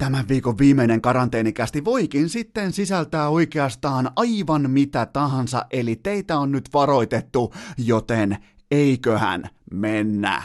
Tämän viikon viimeinen karanteenikästi voikin sitten sisältää oikeastaan aivan mitä tahansa, eli teitä on nyt varoitettu, joten eiköhän mennä.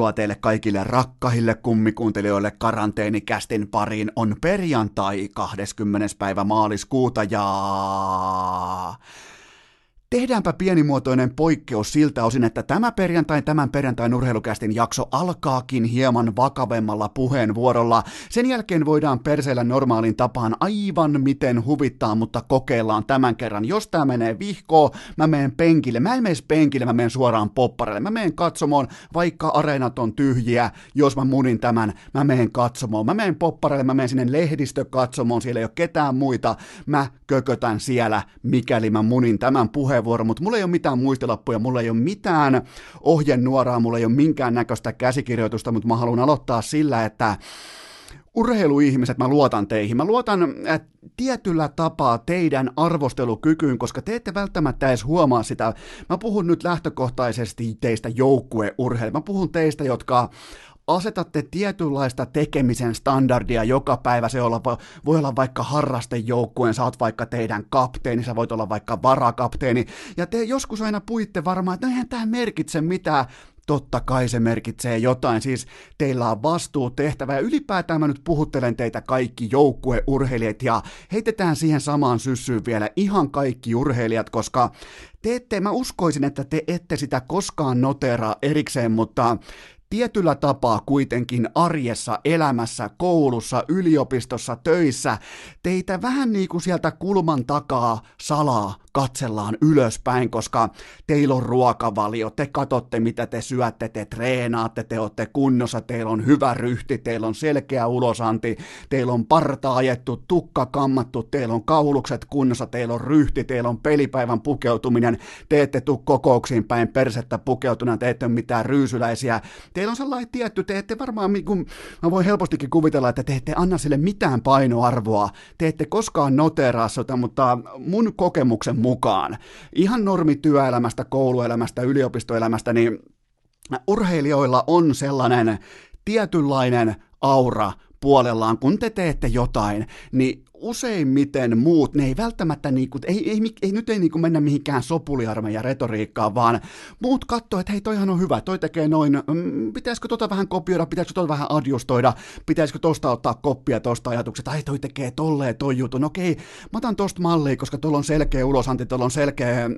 Tervetuloa teille kaikille rakkahille kummikuuntelijoille karanteenikästin pariin. On perjantai 20. päivä maaliskuuta ja Tehdäänpä pienimuotoinen poikkeus siltä osin, että tämä perjantai, tämän perjantain urheilukästin jakso alkaakin hieman vakavemmalla puheenvuorolla. Sen jälkeen voidaan perseillä normaalin tapaan aivan miten huvittaa, mutta kokeillaan tämän kerran. Jos tämä menee vihkoon, mä menen penkille. Mä en mene penkille, mä menen suoraan popparelle. Mä menen katsomoon, vaikka areenat on tyhjiä. Jos mä munin tämän, mä menen katsomoon. Mä menen popparelle, mä menen sinne lehdistökatsomoon, siellä ei ole ketään muita. Mä kökötän siellä, mikäli mä munin tämän puheen puheenvuoro, mutta mulla ei ole mitään muistilappuja, mulla ei ole mitään ohjenuoraa, mulla ei ole minkään näköistä käsikirjoitusta, mutta mä haluan aloittaa sillä, että urheiluihmiset, mä luotan teihin. Mä luotan äh, tietyllä tapaa teidän arvostelukykyyn, koska te ette välttämättä edes huomaa sitä. Mä puhun nyt lähtökohtaisesti teistä joukkueurheilijat. Mä puhun teistä, jotka asetatte tietynlaista tekemisen standardia joka päivä, se olla, voi olla vaikka harrastejoukkueen, sä oot vaikka teidän kapteeni, sä voit olla vaikka varakapteeni, ja te joskus aina puitte varmaan, että no eihän tämä merkitse mitään, totta kai se merkitsee jotain, siis teillä on vastuu tehtävä. Ja ylipäätään mä nyt puhuttelen teitä kaikki joukkueurheilijat ja heitetään siihen samaan syssyyn vielä ihan kaikki urheilijat, koska te ette, mä uskoisin, että te ette sitä koskaan noteraa erikseen, mutta tietyllä tapaa kuitenkin arjessa, elämässä, koulussa, yliopistossa, töissä, teitä vähän niin kuin sieltä kulman takaa salaa katsellaan ylöspäin, koska teillä on ruokavalio, te katotte mitä te syötte, te treenaatte, te olette kunnossa, teillä on hyvä ryhti, teillä on selkeä ulosanti, teillä on parta ajettu, tukka kammattu, teillä on kaulukset kunnossa, teillä on ryhti, teillä on pelipäivän pukeutuminen, te ette tuu kokouksiin päin persettä pukeutuna, te ette ole mitään ryysyläisiä, teillä on sellainen tietty, te ette varmaan, kun mä voin helpostikin kuvitella, että te ette anna sille mitään painoarvoa, te ette koskaan noteraa sitä, mutta mun kokemuksen mukaan. Ihan normityöelämästä, kouluelämästä, yliopistoelämästä, niin urheilijoilla on sellainen tietynlainen aura puolellaan, kun te teette jotain, niin useimmiten muut, ne ei välttämättä, niinku, ei, ei, ei, nyt ei niinku mennä mihinkään sopuliarmeijan retoriikkaan, vaan muut katsoo, että hei toihan on hyvä, toi tekee noin, mm, pitäisikö tota vähän kopioida, pitäisikö tota vähän adjustoida, pitäisikö tosta ottaa koppia tosta ajatukset, ai toi tekee tolleen toi jutun, okei, mä otan tosta mallia, koska tuolla on selkeä ulosanti, tuolla on selkeä äh,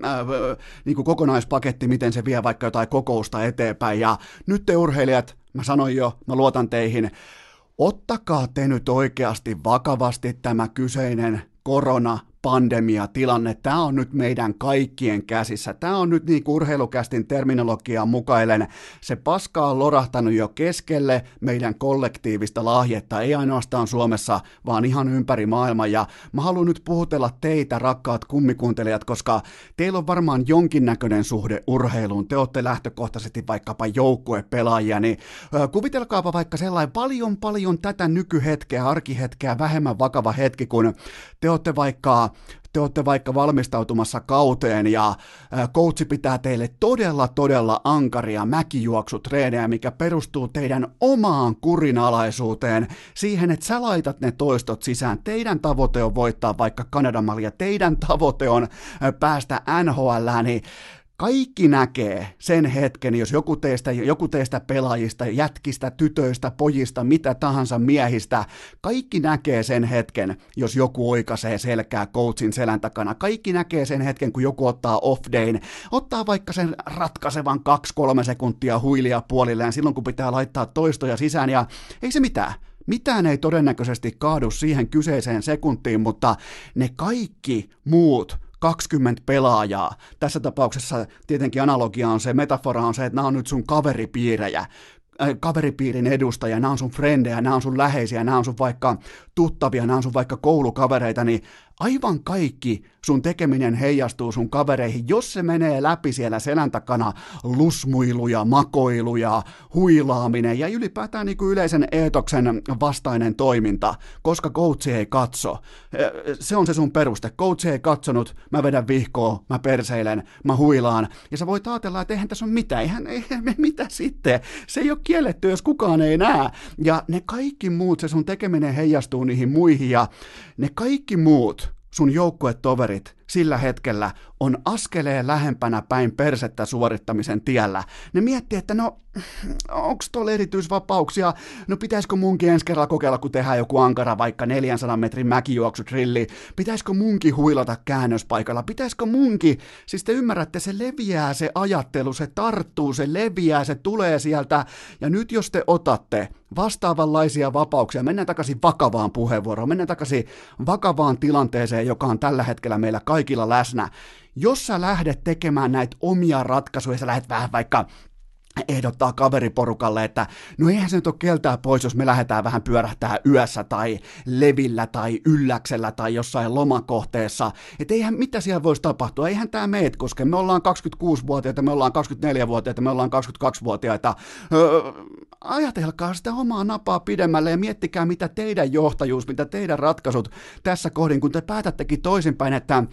niinku kokonaispaketti, miten se vie vaikka jotain kokousta eteenpäin, ja nyt te urheilijat, mä sanoin jo, mä luotan teihin, ottakaa te nyt oikeasti vakavasti tämä kyseinen korona pandemiatilanne, tämä on nyt meidän kaikkien käsissä. Tämä on nyt niin urheilukästin terminologiaa mukailen. Se paska on lorahtanut jo keskelle meidän kollektiivista lahjetta, ei ainoastaan Suomessa, vaan ihan ympäri maailmaa. Ja mä haluan nyt puhutella teitä, rakkaat kummikuuntelijat, koska teillä on varmaan jonkinnäköinen suhde urheiluun. Te olette lähtökohtaisesti vaikkapa joukkuepelaajia, niin kuvitelkaapa vaikka sellainen paljon paljon tätä nykyhetkeä, arkihetkeä, vähemmän vakava hetki, kun te olette vaikka te olette vaikka valmistautumassa kauteen ja coachi pitää teille todella todella ankaria mäkijuoksutreenejä, mikä perustuu teidän omaan kurinalaisuuteen, siihen, että sä laitat ne toistot sisään. Teidän tavoite on voittaa vaikka Kanadan malja, teidän tavoite on päästä NHL, niin kaikki näkee sen hetken, jos joku teistä, joku teistä pelaajista, jätkistä, tytöistä, pojista, mitä tahansa miehistä, kaikki näkee sen hetken, jos joku oikaisee selkää coachin selän takana. Kaikki näkee sen hetken, kun joku ottaa off dayn, ottaa vaikka sen ratkaisevan 2-3 sekuntia huilia puolilleen silloin, kun pitää laittaa toistoja sisään, ja ei se mitään. Mitään ei todennäköisesti kaadu siihen kyseiseen sekuntiin, mutta ne kaikki muut 20 pelaajaa. Tässä tapauksessa tietenkin analogia on se, metafora on se, että nämä on nyt sun kaveripiirejä, äh, kaveripiirin edustajia, nämä on sun frendejä, nämä on sun läheisiä, nämä on sun vaikka tuttavia, nämä on sun vaikka koulukavereita, niin aivan kaikki sun tekeminen heijastuu sun kavereihin, jos se menee läpi siellä selän takana lusmuiluja, makoiluja, huilaaminen ja ylipäätään niin kuin yleisen eetoksen vastainen toiminta, koska coachi ei katso. Se on se sun peruste. Coachi ei katsonut, mä vedän vihkoa, mä perseilen, mä huilaan. Ja sä voit ajatella, että eihän tässä ole mitään, eihän, eihän mitä sitten. Se ei ole kielletty, jos kukaan ei näe. Ja ne kaikki muut, se sun tekeminen heijastuu niihin muihin ja ne kaikki muut, sun joukkuetoverit sillä hetkellä on askeleen lähempänä päin persettä suorittamisen tiellä. Ne miettii, että no, onko tuolla erityisvapauksia? No pitäisikö munkin ensi kerralla kokeilla, kun tehdään joku ankara vaikka 400 metrin mäkijuoksutrilli? Pitäisikö munkin huilata käännöspaikalla? Pitäisikö munkin? Siis te ymmärrätte, se leviää se ajattelu, se tarttuu, se leviää, se tulee sieltä. Ja nyt jos te otatte vastaavanlaisia vapauksia, mennään takaisin vakavaan puheenvuoroon, mennään takaisin vakavaan tilanteeseen, joka on tällä hetkellä meillä kaikilla läsnä. Jos sä lähdet tekemään näitä omia ratkaisuja, sä lähdet vähän vaikka ehdottaa kaveriporukalle, että no eihän se nyt ole keltää pois, jos me lähdetään vähän pyörähtää yössä tai levillä tai ylläksellä tai jossain lomakohteessa. Että eihän mitä siellä voisi tapahtua, eihän tämä meet, koska me ollaan 26-vuotiaita, me ollaan 24-vuotiaita, me ollaan 22-vuotiaita. Öö, ajatelkaa sitä omaa napaa pidemmälle ja miettikää, mitä teidän johtajuus, mitä teidän ratkaisut tässä kohdin, kun te päätättekin toisinpäin, että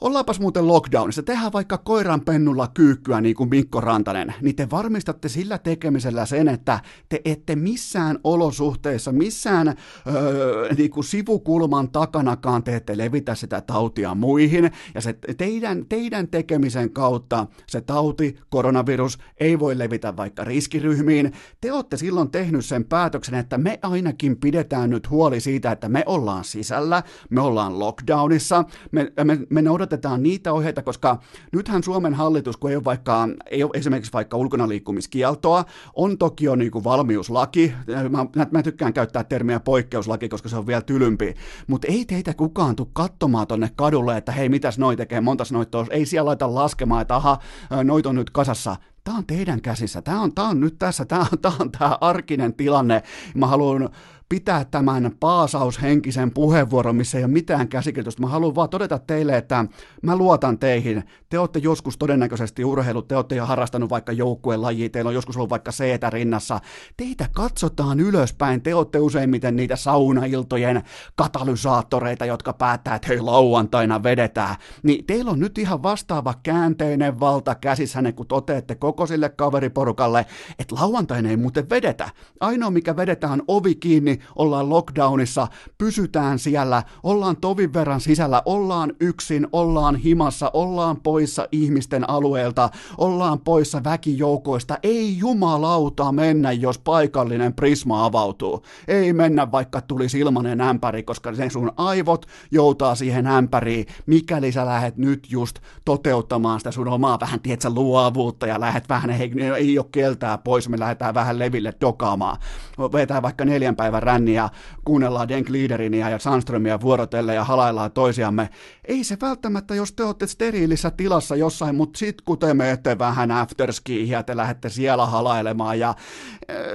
Ollaanpas muuten lockdownissa, tehdään vaikka koiran pennulla kyykkyä niin kuin Mikko Rantanen, niin te varmistatte sillä tekemisellä sen, että te ette missään olosuhteissa, missään öö, niin kuin sivukulman takanakaan te ette levitä sitä tautia muihin, ja se teidän, teidän tekemisen kautta se tauti, koronavirus, ei voi levitä vaikka riskiryhmiin. Te olette silloin tehnyt sen päätöksen, että me ainakin pidetään nyt huoli siitä, että me ollaan sisällä, me ollaan lockdownissa, me, me, me noudatetaan noudatetaan niitä ohjeita, koska nythän Suomen hallitus, kun ei ole, vaikka, ei ole esimerkiksi vaikka ulkona liikkumiskieltoa, on toki jo niin kuin valmiuslaki, mä, mä tykkään käyttää termiä poikkeuslaki, koska se on vielä tylympi, mutta ei teitä kukaan tule katsomaan tonne kadulle, että hei, mitäs noi tekee, montas noita on, ei siellä laita laskemaan, että aha, noit on nyt kasassa, tämä on teidän käsissä, tämä on, tämä on nyt tässä, tämä on, tämä on tämä arkinen tilanne. Mä haluan pitää tämän paasaushenkisen puheenvuoron, missä ei ole mitään käsikirjoitusta. Mä haluan vaan todeta teille, että mä luotan teihin. Te olette joskus todennäköisesti urheilut, te olette jo harrastanut vaikka joukkueen lajia, teillä on joskus ollut vaikka seetä rinnassa. Teitä katsotaan ylöspäin, te olette useimmiten niitä saunailtojen katalysaattoreita, jotka päättää, että hei lauantaina vedetään. Niin teillä on nyt ihan vastaava käänteinen valta käsissänne, kun toteatte koko sille kaveriporukalle, että lauantaina ei muuten vedetä. Ainoa mikä vedetään on ovi kiinni, ollaan lockdownissa, pysytään siellä, ollaan tovin verran sisällä, ollaan yksin, ollaan himassa, ollaan poissa ihmisten alueelta, ollaan poissa väkijoukoista, ei jumalauta mennä, jos paikallinen prisma avautuu. Ei mennä, vaikka tuli ilmanen ämpäri, koska sen sun aivot joutaa siihen ämpäriin, mikäli sä lähdet nyt just toteuttamaan sitä sun omaa vähän, tietsä, luovuutta ja lähdet vähän, ei, ei ole keltää pois, me lähdetään vähän leville dokaamaan. Vetää vaikka neljän päivän ränni ja kuunnellaan Denk Leaderinia ja Sandströmiä vuorotelle ja halaillaan toisiamme. Ei se välttämättä, jos te olette steriilissä tilassa jossain, mutta sit kun te menette vähän afterskiin ja te lähdette siellä halailemaan ja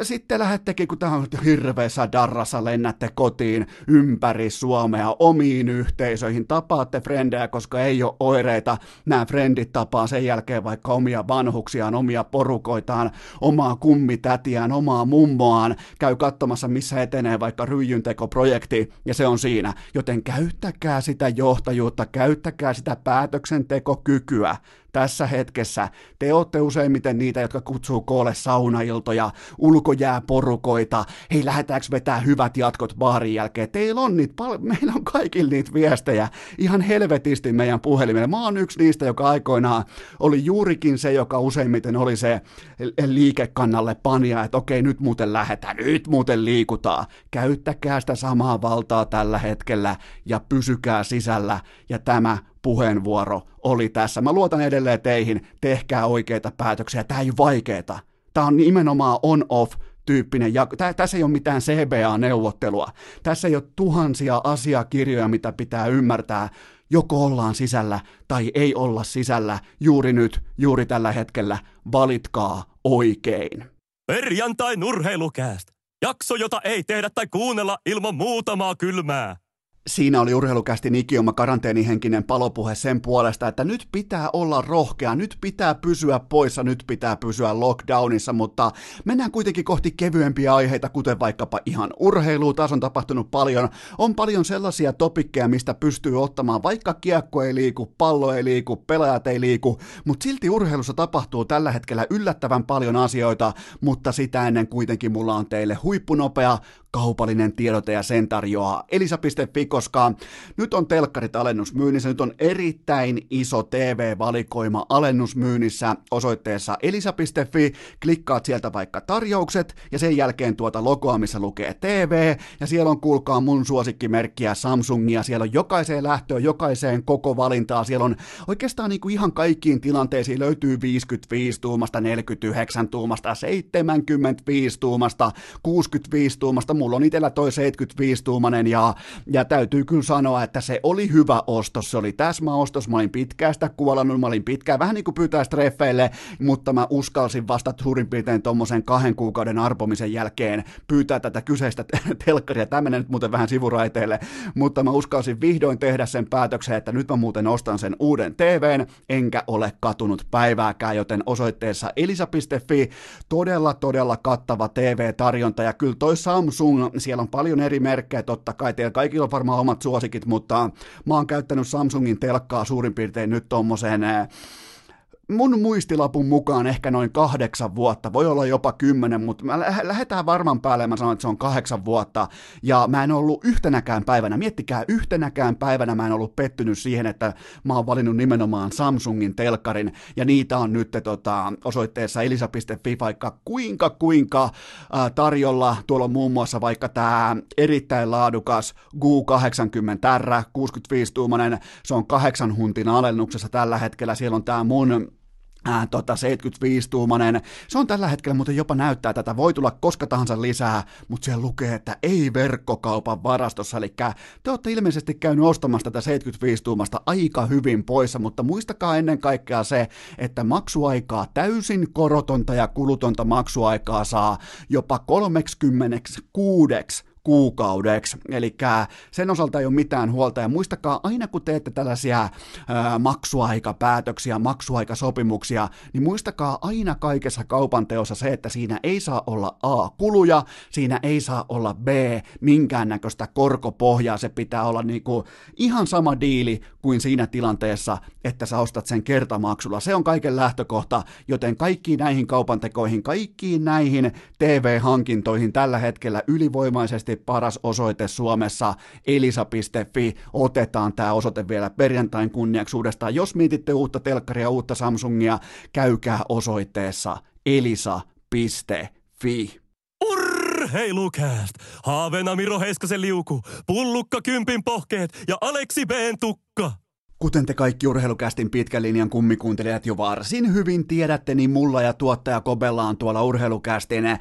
sitten lähettekin, kun tämä on hirveässä darrassa, lennätte kotiin ympäri Suomea omiin yhteisöihin, tapaatte frendejä, koska ei ole oireita. Nämä frendit tapaa sen jälkeen vaikka omia vanhuksiaan, omia porukoitaan, omaa kummitätiään, omaa mummoaan, käy katsomassa missä etenee vaikka ryijyntekoprojekti ja se on siinä. Joten käyttäkää sitä johtajuutta, käyttäkää sitä päätöksentekokykyä tässä hetkessä. Te olette useimmiten niitä, jotka kutsuu koolle saunailtoja, ulkojääporukoita, hei lähdetäänkö vetää hyvät jatkot baarin jälkeen. Teillä on niitä, pal- meillä on kaikilla niitä viestejä ihan helvetisti meidän puhelimelle. Mä oon yksi niistä, joka aikoinaan oli juurikin se, joka useimmiten oli se liikekannalle pania, että okei, nyt muuten lähdetään, nyt muuten liikutaan. Käyttäkää sitä samaa valtaa tällä hetkellä ja pysykää sisällä ja tämä puheenvuoro oli tässä. Mä luotan edelleen teihin, tehkää oikeita päätöksiä. Tämä ei ole vaikeeta. Tämä on nimenomaan on-off tyyppinen. Ja tässä ei ole mitään CBA-neuvottelua. Tässä ei ole tuhansia asiakirjoja, mitä pitää ymmärtää. Joko ollaan sisällä tai ei olla sisällä juuri nyt, juuri tällä hetkellä. Valitkaa oikein. Perjantai nurheilukääst. Jakso, jota ei tehdä tai kuunnella ilman muutamaa kylmää. Siinä oli urheilukästi ikioma karanteenihenkinen palopuhe sen puolesta, että nyt pitää olla rohkea, nyt pitää pysyä poissa, nyt pitää pysyä lockdownissa, mutta mennään kuitenkin kohti kevyempiä aiheita, kuten vaikkapa ihan urheilu, taas on tapahtunut paljon, on paljon sellaisia topikkeja, mistä pystyy ottamaan, vaikka kiekko ei liiku, pallo ei liiku, pelaajat ei liiku, mutta silti urheilussa tapahtuu tällä hetkellä yllättävän paljon asioita, mutta sitä ennen kuitenkin mulla on teille huippunopea kaupallinen tiedote ja sen tarjoaa elisa.fi, koska nyt on telkkarit alennusmyynnissä, nyt on erittäin iso TV-valikoima alennusmyynnissä osoitteessa elisa.fi, klikkaat sieltä vaikka tarjoukset ja sen jälkeen tuota logoa, missä lukee TV ja siellä on kuulkaa mun suosikkimerkkiä Samsungia, siellä on jokaiseen lähtöön, jokaiseen koko valintaa, siellä on oikeastaan niin kuin ihan kaikkiin tilanteisiin löytyy 55 tuumasta, 49 tuumasta, 75 tuumasta, 65 tuumasta, mulla on itsellä toi 75-tuumanen ja, ja täytyy kyllä sanoa, että se oli hyvä ostos, se oli täsmäostos, mä olin pitkään sitä kuolannut, mä olin pitkään vähän niin kuin pyytää treffeille, mutta mä uskalsin vasta suurin piirtein tuommoisen kahden kuukauden arpomisen jälkeen pyytää tätä kyseistä telkkaria, tämä menee nyt muuten vähän sivuraiteille, mutta mä uskalsin vihdoin tehdä sen päätöksen, että nyt mä muuten ostan sen uuden TVn, enkä ole katunut päivääkään, joten osoitteessa elisa.fi todella todella kattava TV-tarjonta ja kyllä toi Samsung, siellä on paljon eri merkkejä, totta kai teillä kaikilla on varmaan omat suosikit, mutta mä oon käyttänyt Samsungin telkkaa suurin piirtein nyt tommoseen mun muistilapun mukaan ehkä noin kahdeksan vuotta, voi olla jopa kymmenen, mutta mä lähdetään varman päälle, mä sanon, että se on kahdeksan vuotta, ja mä en ollut yhtenäkään päivänä, miettikää, yhtenäkään päivänä mä en ollut pettynyt siihen, että mä oon valinnut nimenomaan Samsungin telkkarin, ja niitä on nyt tota, osoitteessa elisa.fi vaikka kuinka kuinka äh, tarjolla, tuolla on muun muassa vaikka tämä erittäin laadukas GU80R, 65-tuumainen, se on kahdeksan huntin alennuksessa tällä hetkellä, siellä on tämä mun Ää, tota 75-tuumainen. Se on tällä hetkellä muuten jopa näyttää tätä, voi tulla koska tahansa lisää, mutta siellä lukee, että ei verkkokaupan varastossa, eli te olette ilmeisesti käynyt ostamassa tätä 75-tuumasta aika hyvin poissa, mutta muistakaa ennen kaikkea se, että maksuaikaa täysin korotonta ja kulutonta maksuaikaa saa jopa 36 kuukaudeksi. Eli sen osalta ei ole mitään huolta. Ja muistakaa, aina kun teette tällaisia ää, maksuaikapäätöksiä, maksuaikasopimuksia, niin muistakaa aina kaikessa kaupan teossa se, että siinä ei saa olla A, kuluja, siinä ei saa olla B, minkäännäköistä korkopohjaa. Se pitää olla niinku ihan sama diili kuin siinä tilanteessa, että sä ostat sen kertamaksulla. Se on kaiken lähtökohta, joten kaikkiin näihin kaupantekoihin, kaikkiin näihin TV-hankintoihin tällä hetkellä ylivoimaisesti paras osoite Suomessa, elisa.fi. Otetaan tämä osoite vielä perjantain kunniaksi uudestaan. Jos mietitte uutta telkkaria, uutta Samsungia, käykää osoitteessa elisa.fi. Urheilukääst! Haavena Miro Heiskasen liuku, pullukka kympin pohkeet ja Aleksi B tukka. Kuten te kaikki urheilukästin pitkän linjan kummikuuntelijat jo varsin hyvin tiedätte, niin mulla ja tuottaja Kobella on tuolla urheilukästin ää,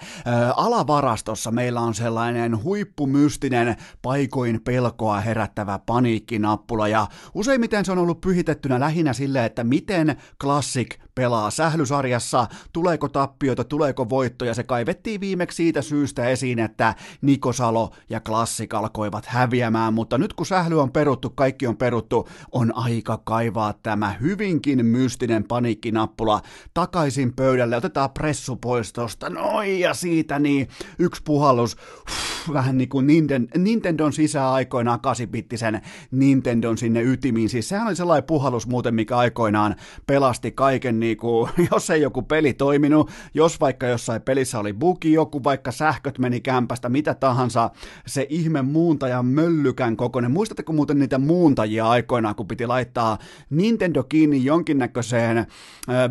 alavarastossa. Meillä on sellainen huippumystinen, paikoin pelkoa herättävä paniikkinappula. Ja useimmiten se on ollut pyhitettynä lähinnä sille, että miten Classic pelaa sählysarjassa, tuleeko tappioita, tuleeko voittoja, se kaivettiin viimeksi siitä syystä esiin, että Nikosalo ja Klassik alkoivat häviämään, mutta nyt kun sähly on peruttu, kaikki on peruttu, on aika kaivaa tämä hyvinkin mystinen paniikkinappula takaisin pöydälle, otetaan pressu pois tosta, noin ja siitä niin, yksi puhallus, Uff, vähän niin kuin Nintendon sisäaikoinaan kasipittisen Nintendon sinne ytimiin, siis sehän oli sellainen puhallus muuten, mikä aikoinaan pelasti kaiken niin niinku, jos ei joku peli toiminut, jos vaikka jossain pelissä oli bugi, joku vaikka sähköt meni kämpästä, mitä tahansa, se ihme muuntaja möllykän kokoinen. Muistatteko muuten niitä muuntajia aikoinaan, kun piti laittaa Nintendo kiinni jonkinnäköiseen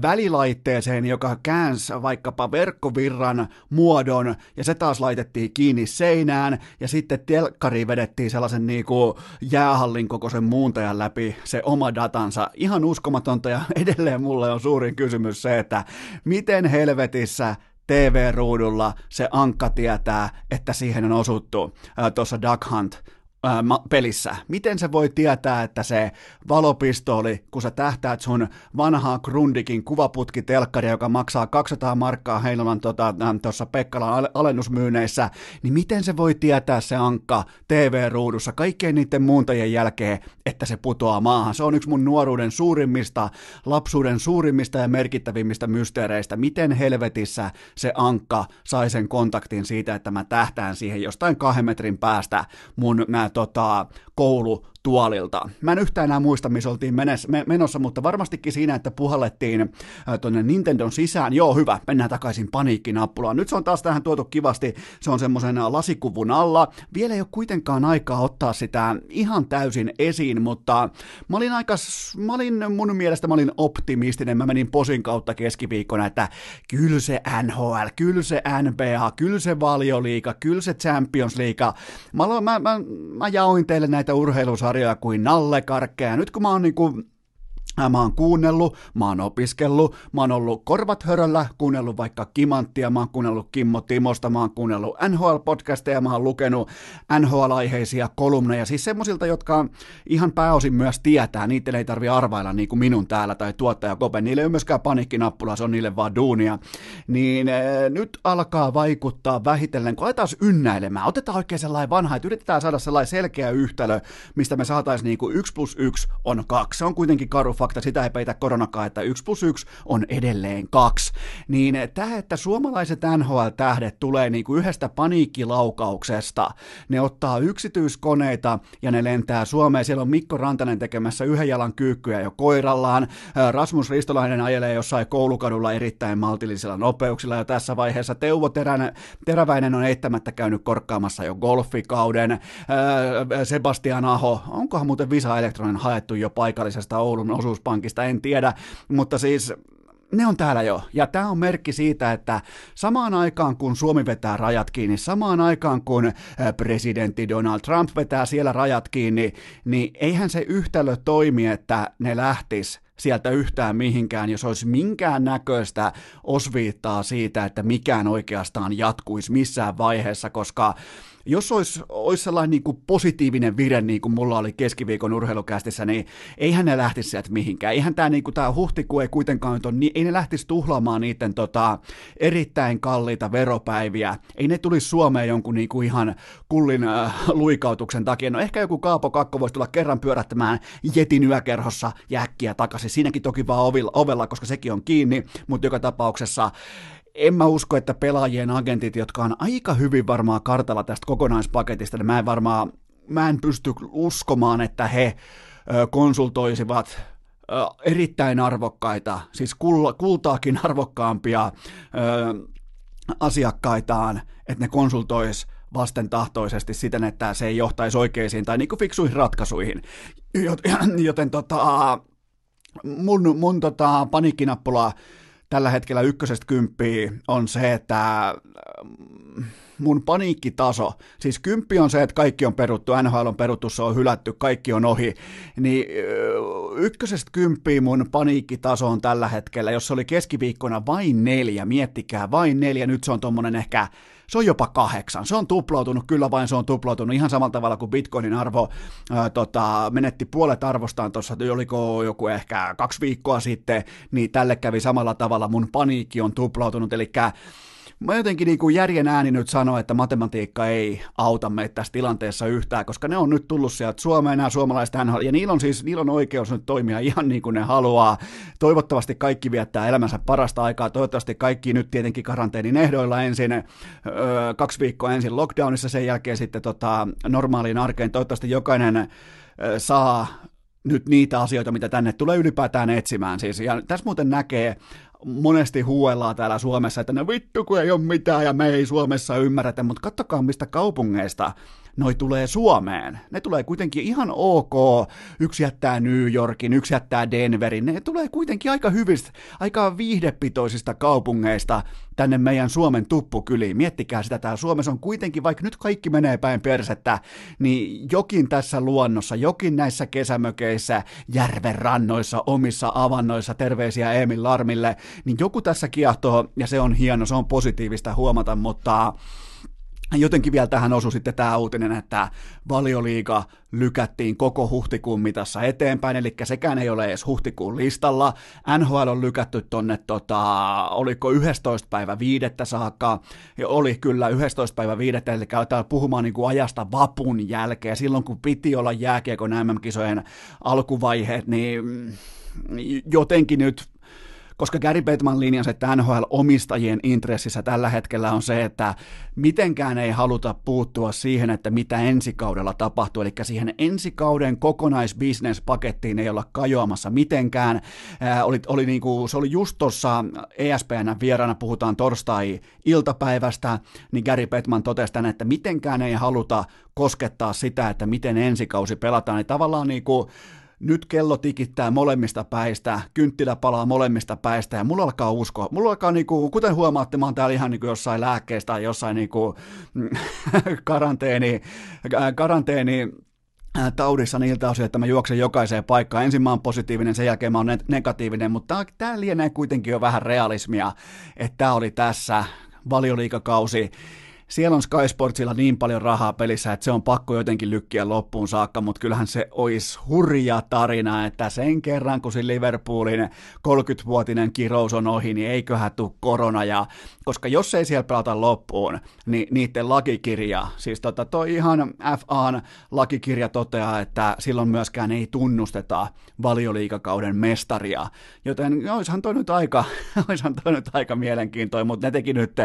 välilaitteeseen, joka käänsi vaikkapa verkkovirran muodon, ja se taas laitettiin kiinni seinään, ja sitten telkkari vedettiin sellaisen niinku jäähallin kokoisen muuntajan läpi se oma datansa. Ihan uskomatonta, ja edelleen mulle on suuri suurin kysymys se, että miten helvetissä TV-ruudulla se ankka tietää, että siihen on osuttu tuossa Duck Hunt ää, pelissä. Miten se voi tietää, että se valopistooli, kun sä tähtäät sun vanhaa Grundikin kuvaputkitelkkaria, joka maksaa 200 markkaa Heinolan tuossa tota, Pekkalan alennusmyyneissä, niin miten se voi tietää se ankka TV-ruudussa kaikkien niiden muuntajien jälkeen, että se putoaa maahan? Se on yksi mun nuoruuden suurimmista, lapsuuden suurimmista ja merkittävimmistä mysteereistä. Miten helvetissä se ankka sai sen kontaktin siitä, että mä tähtään siihen jostain kahden metrin päästä mun nää, tota, koulu tuolilta. Mä en yhtään enää muista, missä oltiin menossa, mutta varmastikin siinä, että puhallettiin tuonne Nintendon sisään. Joo, hyvä, mennään takaisin paniikkinappulaan. Nyt se on taas tähän tuotu kivasti, se on semmoisen lasikuvun alla. Vielä ei ole kuitenkaan aikaa ottaa sitä ihan täysin esiin, mutta mä olin aika, mä olin mun mielestä mä olin optimistinen, mä menin posin kautta keskiviikkona, että kyllä se NHL, kyllä se NBA, kyllä se valioliiga, kyllä se Champions League. Mä, mä, mä, mä jaoin teille näitä urheilusarjoja sarjoja kuin nallekarkkeja. Nyt kun mä oon niinku Mä oon kuunnellut, mä oon opiskellut, mä oon ollut korvat höröllä, kuunnellut vaikka Kimanttia, mä oon kuunnellut Kimmo Timosta, mä oon kuunnellut NHL-podcasteja, mä oon lukenut NHL-aiheisia kolumneja, siis semmosilta, jotka ihan pääosin myös tietää, niiden ei tarvi arvailla niin kuin minun täällä tai tuottaja Kope, niille ei ole myöskään panikkinappula, se on niille vaan duunia, niin e, nyt alkaa vaikuttaa vähitellen, kun aletaan ynnäilemään, otetaan oikein sellainen vanha, että yritetään saada sellainen selkeä yhtälö, mistä me saataisiin niin kuin 1 plus 1 on 2, se on kuitenkin karu fakta, sitä ei peitä koronakaan, että 1 plus 1 on edelleen 2. Niin tämä, että suomalaiset NHL-tähdet tulee niin kuin yhdestä paniikkilaukauksesta, ne ottaa yksityiskoneita ja ne lentää Suomeen. Siellä on Mikko Rantanen tekemässä yhden jalan kyykkyä jo koirallaan. Rasmus Ristolainen ajelee jossain koulukadulla erittäin maltillisilla nopeuksilla jo tässä vaiheessa. Teuvo Teränä, Teräväinen on eittämättä käynyt korkkaamassa jo golfikauden. Sebastian Aho, onkohan muuten Visa Elektronin haettu jo paikallisesta Oulun osuus osuuspankista, en tiedä, mutta siis ne on täällä jo. Ja tämä on merkki siitä, että samaan aikaan kun Suomi vetää rajat kiinni, samaan aikaan kun presidentti Donald Trump vetää siellä rajat kiinni, niin eihän se yhtälö toimi, että ne lähtis sieltä yhtään mihinkään, jos olisi minkään näköistä osviittaa siitä, että mikään oikeastaan jatkuisi missään vaiheessa, koska jos olisi, olisi sellainen niin kuin positiivinen vire, niin kuin mulla oli keskiviikon urheilukästissä, niin eihän ne lähtisi sieltä mihinkään. Eihän tämä, niin kuin, tämä huhtikuu ei kuitenkaan ole, niin ei ne lähtisi tuhlaamaan niiden tota, erittäin kalliita veropäiviä. Ei ne tulisi Suomeen jonkun niin kuin ihan kullin äh, luikautuksen takia. No ehkä joku Kaapo Kakko voisi tulla kerran pyörättämään jetin yökerhossa ja äkkiä takaisin. Siinäkin toki vaan ovella, koska sekin on kiinni, mutta joka tapauksessa en mä usko, että pelaajien agentit, jotka on aika hyvin varmaan kartalla tästä kokonaispaketista, niin mä en varmaan, mä en pysty uskomaan, että he konsultoisivat erittäin arvokkaita, siis kultaakin arvokkaampia asiakkaitaan, että ne konsultois vastentahtoisesti siten, että se ei johtaisi oikeisiin tai niin fiksuihin ratkaisuihin. Joten, joten tota, mun, mun tota, paniikkinappula tällä hetkellä ykkösestä kymppiä on se, että mm, mun paniikkitaso, siis kymppi on se, että kaikki on peruttu, NHL on peruttu, se on hylätty, kaikki on ohi, niin ykkösestä kymppiä mun paniikkitaso on tällä hetkellä, jos se oli keskiviikkona vain neljä, miettikää, vain neljä, nyt se on tommonen ehkä se on jopa kahdeksan. Se on tuplautunut, kyllä vain se on tuplautunut ihan samalla tavalla kuin Bitcoinin arvo ää, tota, menetti puolet arvostaan tuossa, oliko joku ehkä kaksi viikkoa sitten, niin tälle kävi samalla tavalla, mun paniikki on tuplautunut, eli Mä jotenkin niin kuin järjen ääni nyt sanoa, että matematiikka ei auta meitä tässä tilanteessa yhtään, koska ne on nyt tullut sieltä Suomeen nämä suomalaiset NHL, ja niillä on siis niillä on oikeus nyt toimia ihan niin kuin ne haluaa. Toivottavasti kaikki viettää elämänsä parasta aikaa, toivottavasti kaikki nyt tietenkin karanteenin ehdoilla ensin, öö, kaksi viikkoa ensin lockdownissa, sen jälkeen sitten tota, normaaliin arkeen, toivottavasti jokainen öö, saa nyt niitä asioita, mitä tänne tulee ylipäätään etsimään. Siis, ja tässä muuten näkee monesti huuellaan täällä Suomessa, että no vittu kun ei ole mitään ja me ei Suomessa ymmärretä, mutta kattokaa mistä kaupungeista noi tulee Suomeen. Ne tulee kuitenkin ihan ok. Yksi jättää New Yorkin, yksi jättää Denverin. Ne tulee kuitenkin aika hyvistä, aika viihdepitoisista kaupungeista tänne meidän Suomen tuppukyliin. Miettikää sitä, täällä Suomessa on kuitenkin, vaikka nyt kaikki menee päin persettä, niin jokin tässä luonnossa, jokin näissä kesämökeissä, järven rannoissa, omissa avannoissa, terveisiä Emil Larmille, niin joku tässä kiehtoo, ja se on hieno, se on positiivista huomata, mutta jotenkin vielä tähän osui sitten tämä uutinen, että valioliiga lykättiin koko huhtikuun mitassa eteenpäin, eli sekään ei ole edes huhtikuun listalla. NHL on lykätty tonne, tota, oliko 11. päivä viidettä saakka, ja oli kyllä 11. päivä viidettä, eli aletaan puhumaan niin kuin ajasta vapun jälkeen, silloin kun piti olla jääkiekon MM-kisojen alkuvaiheet, niin jotenkin nyt koska Gary Bettman linjasi, että NHL-omistajien intressissä tällä hetkellä on se, että mitenkään ei haluta puuttua siihen, että mitä ensi kaudella tapahtuu, eli siihen ensi kauden kokonaisbisnespakettiin ei olla kajoamassa mitenkään. Ää, oli, oli niinku, se oli just tuossa ESPN vieraana, puhutaan torstai-iltapäivästä, niin Gary Bettman totesi tänne, että mitenkään ei haluta koskettaa sitä, että miten ensikausi pelataan, niin tavallaan niinku, nyt kello tikittää molemmista päistä, kynttilä palaa molemmista päistä ja mulla alkaa uskoa. Mulla alkaa, niinku, kuten huomaatte, mä oon täällä ihan niinku jossain lääkkeestä tai jossain niinku, karanteeni, karanteeni taudissa niiltä osin, että mä juoksen jokaiseen paikkaan. Ensin mä oon positiivinen, sen jälkeen mä oon negatiivinen, mutta tää lienee kuitenkin jo vähän realismia, että tää oli tässä valioliikakausi siellä on Sky Sportsilla niin paljon rahaa pelissä, että se on pakko jotenkin lykkiä loppuun saakka, mutta kyllähän se olisi hurja tarina, että sen kerran kun se Liverpoolin 30-vuotinen kirous on ohi, niin eiköhän tule korona, ja koska jos ei siellä pelata loppuun, niin niiden lakikirja, siis tota toi ihan FAn lakikirja toteaa, että silloin myöskään ei tunnusteta valioliikakauden mestaria, joten olisihan toi nyt aika, olisihan toi nyt aika mielenkiintoinen, mutta ne teki nyt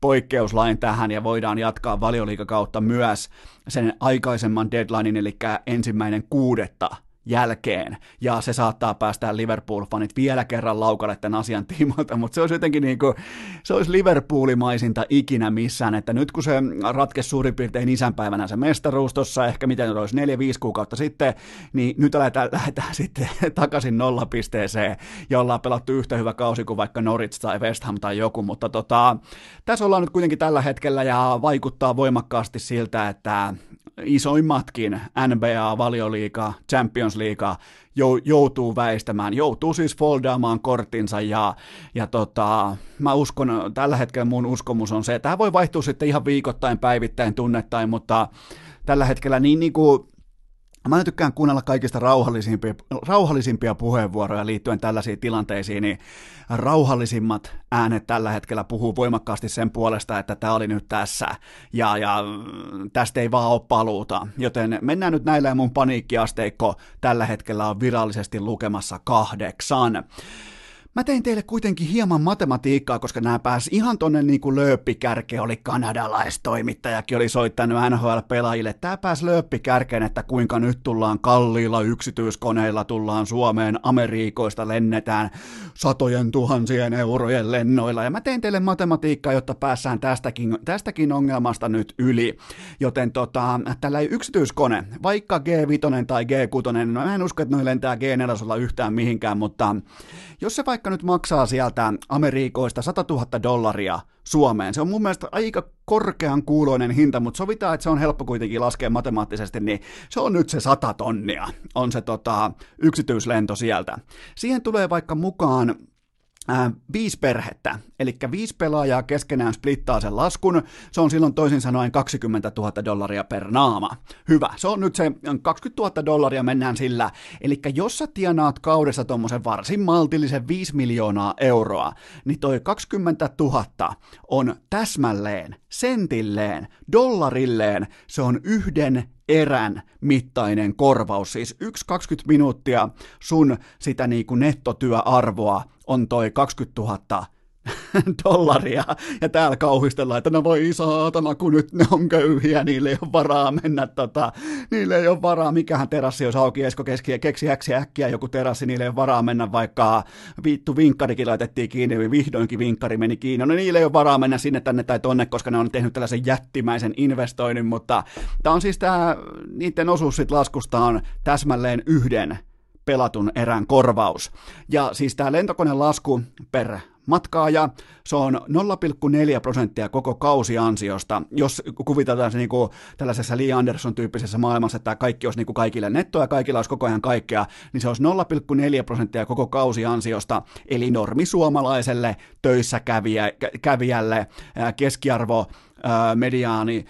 poikkeuslain tähän, ja voidaan jatkaa valioliikakautta myös sen aikaisemman deadlinein, eli ensimmäinen kuudetta jälkeen, ja se saattaa päästä Liverpool-fanit vielä kerran laukalle tämän asian tiimoilta, mutta se olisi jotenkin niin kuin, se olisi Liverpoolimaisinta ikinä missään, että nyt kun se ratkesi suurin piirtein isänpäivänä se mestaruus tuossa, ehkä miten olisi neljä, viisi kuukautta sitten, niin nyt lähdetään, lähdetään sitten takaisin nollapisteeseen, ja ollaan pelattu yhtä hyvä kausi kuin vaikka Norwich tai West Ham tai joku, mutta tota, tässä ollaan nyt kuitenkin tällä hetkellä, ja vaikuttaa voimakkaasti siltä, että isoimmatkin NBA, valioliiga, Champions League joutuu väistämään, joutuu siis foldaamaan korttinsa ja, ja tota, mä uskon, tällä hetkellä mun uskomus on se, että tämä voi vaihtua sitten ihan viikoittain, päivittäin, tunnettain, mutta tällä hetkellä niin, niin kuin Mä tykkään kuunnella kaikista rauhallisimpia, rauhallisimpia puheenvuoroja liittyen tällaisiin tilanteisiin, niin rauhallisimmat äänet tällä hetkellä puhuu voimakkaasti sen puolesta, että tämä oli nyt tässä, ja, ja tästä ei vaan ole paluuta. Joten mennään nyt näillä ja mun paniikkiasteikko tällä hetkellä on virallisesti lukemassa kahdeksan. Mä tein teille kuitenkin hieman matematiikkaa, koska nämä pääsi ihan tonne niin kuin lööppikärke, oli kanadalaistoimittajakin, oli soittanut NHL-pelaajille. Tää pääsi lööppikärkeen, että kuinka nyt tullaan kalliilla yksityiskoneilla, tullaan Suomeen, Amerikoista lennetään satojen tuhansien eurojen lennoilla. Ja mä tein teille matematiikkaa, jotta päässään tästäkin, tästäkin ongelmasta nyt yli. Joten tota, tällä yksityiskone, vaikka G5 tai G6, no mä en usko, että noin lentää G4 yhtään mihinkään, mutta jos se vaikka nyt maksaa sieltä Amerikoista 100 000 dollaria Suomeen, se on mun mielestä aika korkean kuuloinen hinta, mutta sovitaan, että se on helppo kuitenkin laskea matemaattisesti, niin se on nyt se 100 tonnia, on se tota, yksityislento sieltä. Siihen tulee vaikka mukaan äh, viisi perhettä, eli viisi pelaajaa keskenään splittaa sen laskun, se on silloin toisin sanoen 20 000 dollaria per naama. Hyvä, se on nyt se 20 000 dollaria mennään sillä, eli jos sä tienaat kaudessa tuommoisen varsin maltillisen 5 miljoonaa euroa, niin toi 20 000 on täsmälleen, sentilleen, dollarilleen, se on yhden erän mittainen korvaus, siis 1-20 minuuttia sun sitä niin kuin nettotyöarvoa on toi 20 000 dollaria, ja täällä kauhistellaan, että no voi saatana, kun nyt ne on köyhiä, niille ei ole varaa mennä, tota, niille ei ole varaa, mikähän terassi jos auki, Esko keski, keksi äksiä äkkiä joku terassi, niille ei ole varaa mennä, vaikka vittu vinkkarikin laitettiin kiinni, vihdoinkin vinkkari meni kiinni, no niille ei ole varaa mennä sinne tänne tai tonne, koska ne on tehnyt tällaisen jättimäisen investoinnin, mutta tämä on siis tämä, niiden osuus sit laskusta on täsmälleen yhden pelatun erän korvaus. Ja siis tämä lentokoneen lasku per matkaa ja se on 0,4 prosenttia koko kausiansiosta, jos kuvitellaan se niin kuin tällaisessa Lee Anderson-tyyppisessä maailmassa, että kaikki olisi niin kuin kaikille nettoa ja kaikilla olisi koko ajan kaikkea, niin se olisi 0,4 prosenttia koko kausiansiosta, eli normi suomalaiselle töissä kävijä, kävijälle keskiarvo mediaani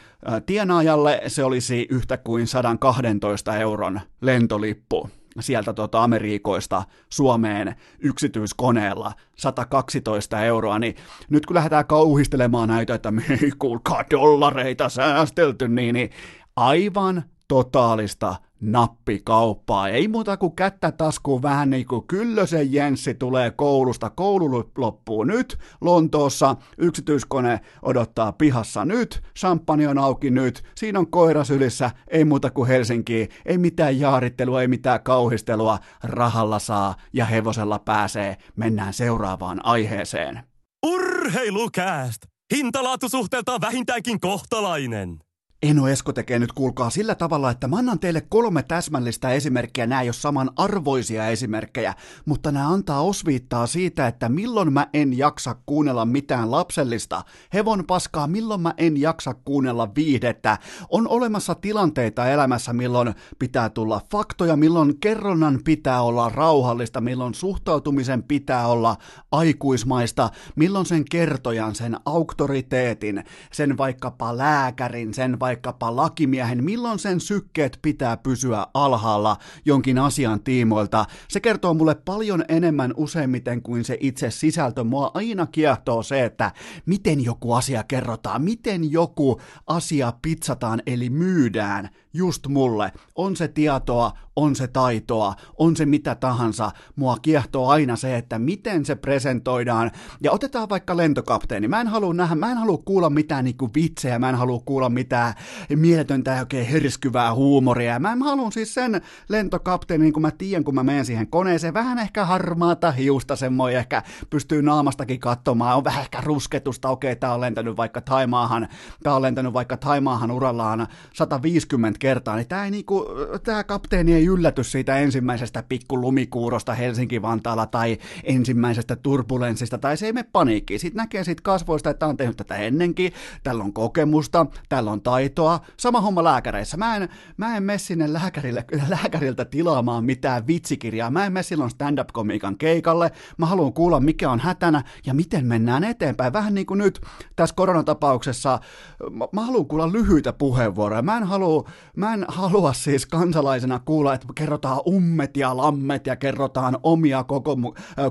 tienaajalle se olisi yhtä kuin 112 euron lentolippu sieltä tuota Amerikoista Suomeen yksityiskoneella 112 euroa, niin nyt kun lähdetään kauhistelemaan näitä, että me ei kuulkaa dollareita säästelty, niin, niin aivan totaalista nappikauppaa. Ei muuta kuin kättä taskuun vähän niin kuin Kyllösen Jenssi tulee koulusta. Koulu loppuu nyt Lontoossa, yksityiskone odottaa pihassa nyt, champagne on auki nyt, siinä on koira sylissä, ei muuta kuin Helsinkiin, ei mitään jaarittelua, ei mitään kauhistelua, rahalla saa ja hevosella pääsee. Mennään seuraavaan aiheeseen. Urheilukääst! Hintalaatusuhteeltaan vähintäänkin kohtalainen. Eno Esko tekee nyt kuulkaa sillä tavalla, että mä annan teille kolme täsmällistä esimerkkiä, nämä ei ole saman arvoisia esimerkkejä, mutta nämä antaa osviittaa siitä, että milloin mä en jaksa kuunnella mitään lapsellista, hevon paskaa, milloin mä en jaksa kuunnella viihdettä. On olemassa tilanteita elämässä, milloin pitää tulla faktoja, milloin kerronnan pitää olla rauhallista, milloin suhtautumisen pitää olla aikuismaista, milloin sen kertojan, sen auktoriteetin, sen vaikkapa lääkärin, sen vaikkapa vaikkapa lakimiehen, milloin sen sykkeet pitää pysyä alhaalla jonkin asian tiimoilta. Se kertoo mulle paljon enemmän useimmiten kuin se itse sisältö. Mua aina kiehtoo se, että miten joku asia kerrotaan, miten joku asia pitsataan eli myydään just mulle. On se tietoa, on se taitoa, on se mitä tahansa. Mua kiehtoo aina se, että miten se presentoidaan. Ja otetaan vaikka lentokapteeni. Mä en halua nähdä, mä en halua kuulla mitään niinku vitsejä, mä en halua kuulla mitään mieletöntä ja oikein herskyvää huumoria. Mä, mä haluan siis sen lentokapteeni, niin kuin mä tiedän, kun mä menen siihen koneeseen, vähän ehkä harmaata hiusta semmoinen, ehkä pystyy naamastakin katsomaan, on vähän ehkä rusketusta, okei, tää on lentänyt vaikka Taimaahan, tää on lentänyt vaikka Taimaahan urallaan 150 kertaa, niin tää, ei niinku, tää kapteeni ei ylläty siitä ensimmäisestä pikku lumikuurosta Helsinki-Vantaalla tai ensimmäisestä turbulenssista, tai se ei mene paniikkiin. Sitten näkee siitä kasvoista, että on tehnyt tätä ennenkin, tällä on kokemusta, tällä on taitoa. Sama homma lääkäreissä. Mä en, mä en mene sinne lääkärille, lääkäriltä tilaamaan mitään vitsikirjaa. Mä en mene silloin stand-up-komiikan keikalle. Mä haluan kuulla, mikä on hätänä ja miten mennään eteenpäin. Vähän niin kuin nyt tässä koronatapauksessa. Mä, mä haluan kuulla lyhyitä puheenvuoroja. Mä en halua, mä en halua siis kansalaisena kuulla, että kerrotaan ummet ja lammet ja kerrotaan omia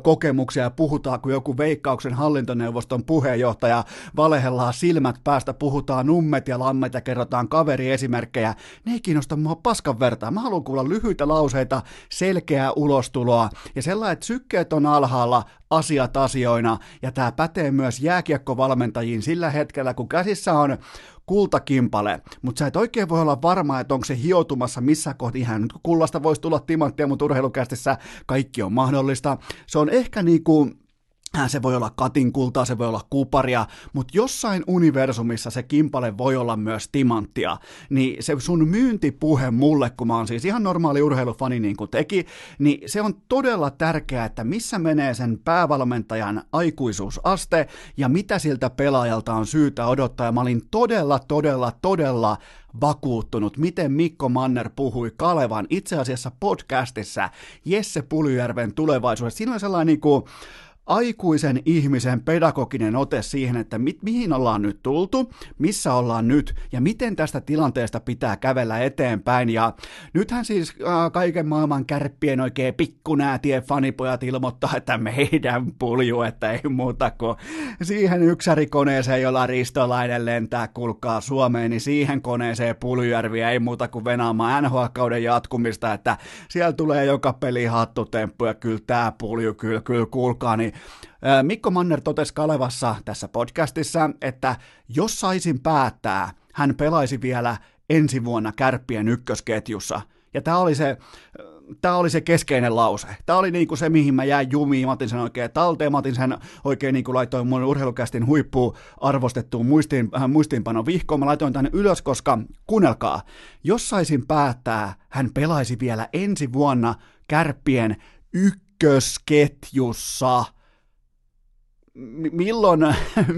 kokemuksia ja puhutaan kuin joku veikkauksen hallintoneuvoston puheenjohtaja, valehellaan silmät päästä, puhutaan ummet ja lammet ja kerrotaan kaveriesimerkkejä. Ne ei kiinnosta mua paskan vertaa. Mä haluan kuulla lyhyitä lauseita, selkeää ulostuloa ja sellainen, että sykkeet on alhaalla, asiat asioina, ja tämä pätee myös jääkiekkovalmentajiin sillä hetkellä, kun käsissä on kultakimpale, mutta sä et oikein voi olla varma, että onko se hiotumassa missä kohti ihan nyt kun kullasta voisi tulla timanttia, mutta urheilukästissä kaikki on mahdollista. Se on ehkä niinku Äh, se voi olla katinkultaa, se voi olla kuparia, mutta jossain universumissa se kimpale voi olla myös timanttia. Niin se sun myyntipuhe mulle, kun mä oon siis ihan normaali urheilufani niin kuin teki, niin se on todella tärkeää, että missä menee sen päävalmentajan aikuisuusaste ja mitä siltä pelaajalta on syytä odottaa. Ja mä olin todella, todella, todella vakuuttunut, miten Mikko Manner puhui Kalevan itse asiassa podcastissa Jesse Pulyjärven tulevaisuudessa. Siinä on sellainen niin kuin, aikuisen ihmisen pedagoginen ote siihen, että mi- mihin ollaan nyt tultu, missä ollaan nyt ja miten tästä tilanteesta pitää kävellä eteenpäin. Ja nythän siis äh, kaiken maailman kärppien oikein pikkunäätien fanipojat ilmoittaa, että meidän pulju, että ei muuta kuin siihen yksärikoneeseen, jolla Ristolainen lentää kulkaa Suomeen, niin siihen koneeseen Puljujärviä ei muuta kuin venaamaan NHL-kauden jatkumista, että siellä tulee joka peli hattutemppu ja kyllä tämä pulju, kyllä, kyllä kuulkaa, niin Mikko Manner totesi Kalevassa tässä podcastissa, että jos saisin päättää, hän pelaisi vielä ensi vuonna kärppien ykkösketjussa. Ja tämä oli se, tämä oli se keskeinen lause. Tämä oli niinku se, mihin mä jäin jumiin. Mä otin sen oikein talteen. Mä otin sen oikein niinku laitoin mun urheilukästin huippuun arvostettuun muistiin, äh, muistiinpanon vihkoon. Mä laitoin tänne ylös, koska kuunnelkaa, jos saisin päättää, hän pelaisi vielä ensi vuonna kärppien ykkösketjussa – milloin,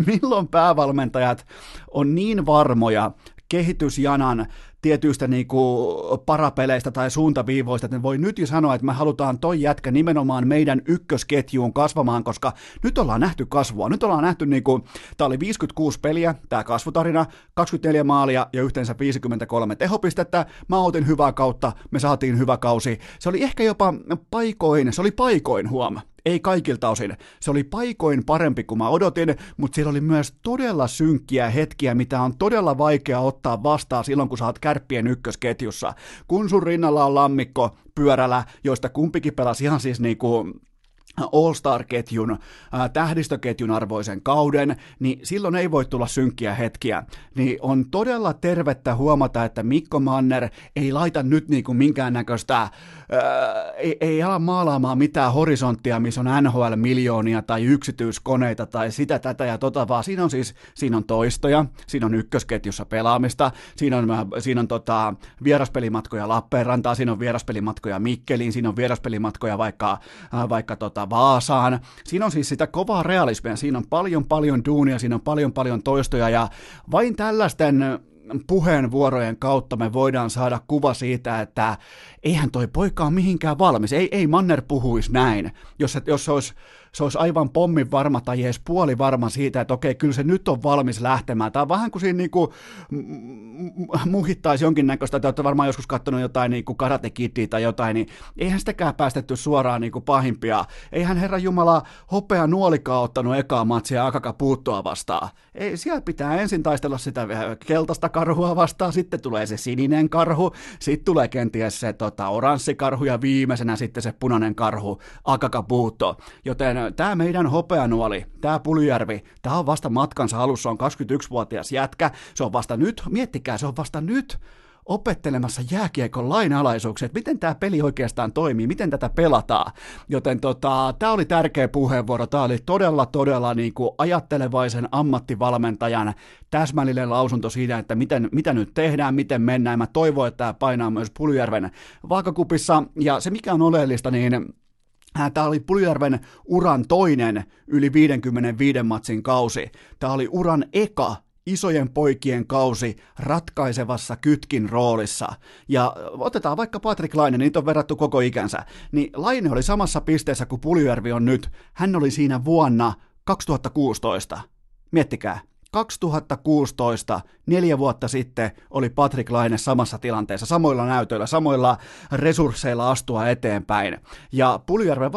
milloin päävalmentajat on niin varmoja kehitysjanan tietyistä niin kuin parapeleistä tai suuntaviivoista, että ne voi nyt jo sanoa, että me halutaan toi jätkä nimenomaan meidän ykkösketjuun kasvamaan, koska nyt ollaan nähty kasvua. Nyt ollaan nähty, niin kuin, tämä oli 56 peliä, tämä kasvutarina, 24 maalia ja yhteensä 53 tehopistettä. Mä otin hyvää kautta, me saatiin hyvä kausi. Se oli ehkä jopa paikoin, se oli paikoin huoma ei kaikilta osin. Se oli paikoin parempi kuin mä odotin, mutta siellä oli myös todella synkkiä hetkiä, mitä on todella vaikea ottaa vastaan silloin, kun sä oot kärppien ykkösketjussa. Kun sun rinnalla on lammikko, pyörällä, joista kumpikin pelasi ihan siis niinku All-Star-ketjun, tähdistöketjun arvoisen kauden, niin silloin ei voi tulla synkkiä hetkiä. Niin on todella tervettä huomata, että Mikko Manner ei laita nyt niin kuin minkäännäköistä ei, ei ala maalaamaan mitään horisonttia, missä on NHL-miljoonia tai yksityiskoneita tai sitä, tätä ja tota, vaan siinä on siis siinä on toistoja, siinä on ykkösketjussa pelaamista, siinä on, siinä on tota, vieraspelimatkoja Lappeenrantaan, siinä on vieraspelimatkoja Mikkeliin, siinä on vieraspelimatkoja vaikka, vaikka tota Vaasaan. Siinä on siis sitä kovaa realismia, siinä on paljon paljon duunia, siinä on paljon paljon toistoja ja vain tällaisten puheenvuorojen kautta me voidaan saada kuva siitä, että eihän toi poika ole mihinkään valmis. Ei, ei Manner puhuisi näin, jos, jos se olisi se olisi aivan pommin varma tai edes puoli varma siitä, että okei, kyllä se nyt on valmis lähtemään. Tämä on vähän kuin siinä niin kuin, muhittaisi jonkinnäköistä, te olette varmaan joskus katsonut jotain niin kuin Karate tai jotain, niin eihän sitäkään päästetty suoraan niin kuin pahimpia. Eihän Herra Jumala hopea nuolikaa ottanut ekaa matsia Akaka puuttua vastaan. Ei, siellä pitää ensin taistella sitä keltaista karhua vastaan, sitten tulee se sininen karhu, sitten tulee kenties se tota, oranssi karhu ja viimeisenä sitten se punainen karhu, Akaka puutto. Joten tämä meidän hopeanuoli, tämä Puljärvi, tämä on vasta matkansa alussa, on 21-vuotias jätkä, se on vasta nyt, miettikää, se on vasta nyt opettelemassa jääkiekon lainalaisuuksia, että miten tämä peli oikeastaan toimii, miten tätä pelataan. Joten tota, tämä oli tärkeä puheenvuoro, tämä oli todella, todella niin kuin ajattelevaisen ammattivalmentajan täsmällinen lausunto siitä, että miten, mitä nyt tehdään, miten mennään. Mä toivon, että tämä painaa myös Puljärven vaakakupissa, ja se mikä on oleellista, niin Tämä oli Puljärven uran toinen yli 55 matsin kausi. Tämä oli uran eka isojen poikien kausi ratkaisevassa kytkin roolissa. Ja otetaan vaikka Patrick Laine, niitä on verrattu koko ikänsä. Niin Laine oli samassa pisteessä kuin Puljärvi on nyt. Hän oli siinä vuonna 2016. Miettikää, 2016, neljä vuotta sitten, oli Patrick Laine samassa tilanteessa, samoilla näytöillä, samoilla resursseilla astua eteenpäin. Ja Puljärve,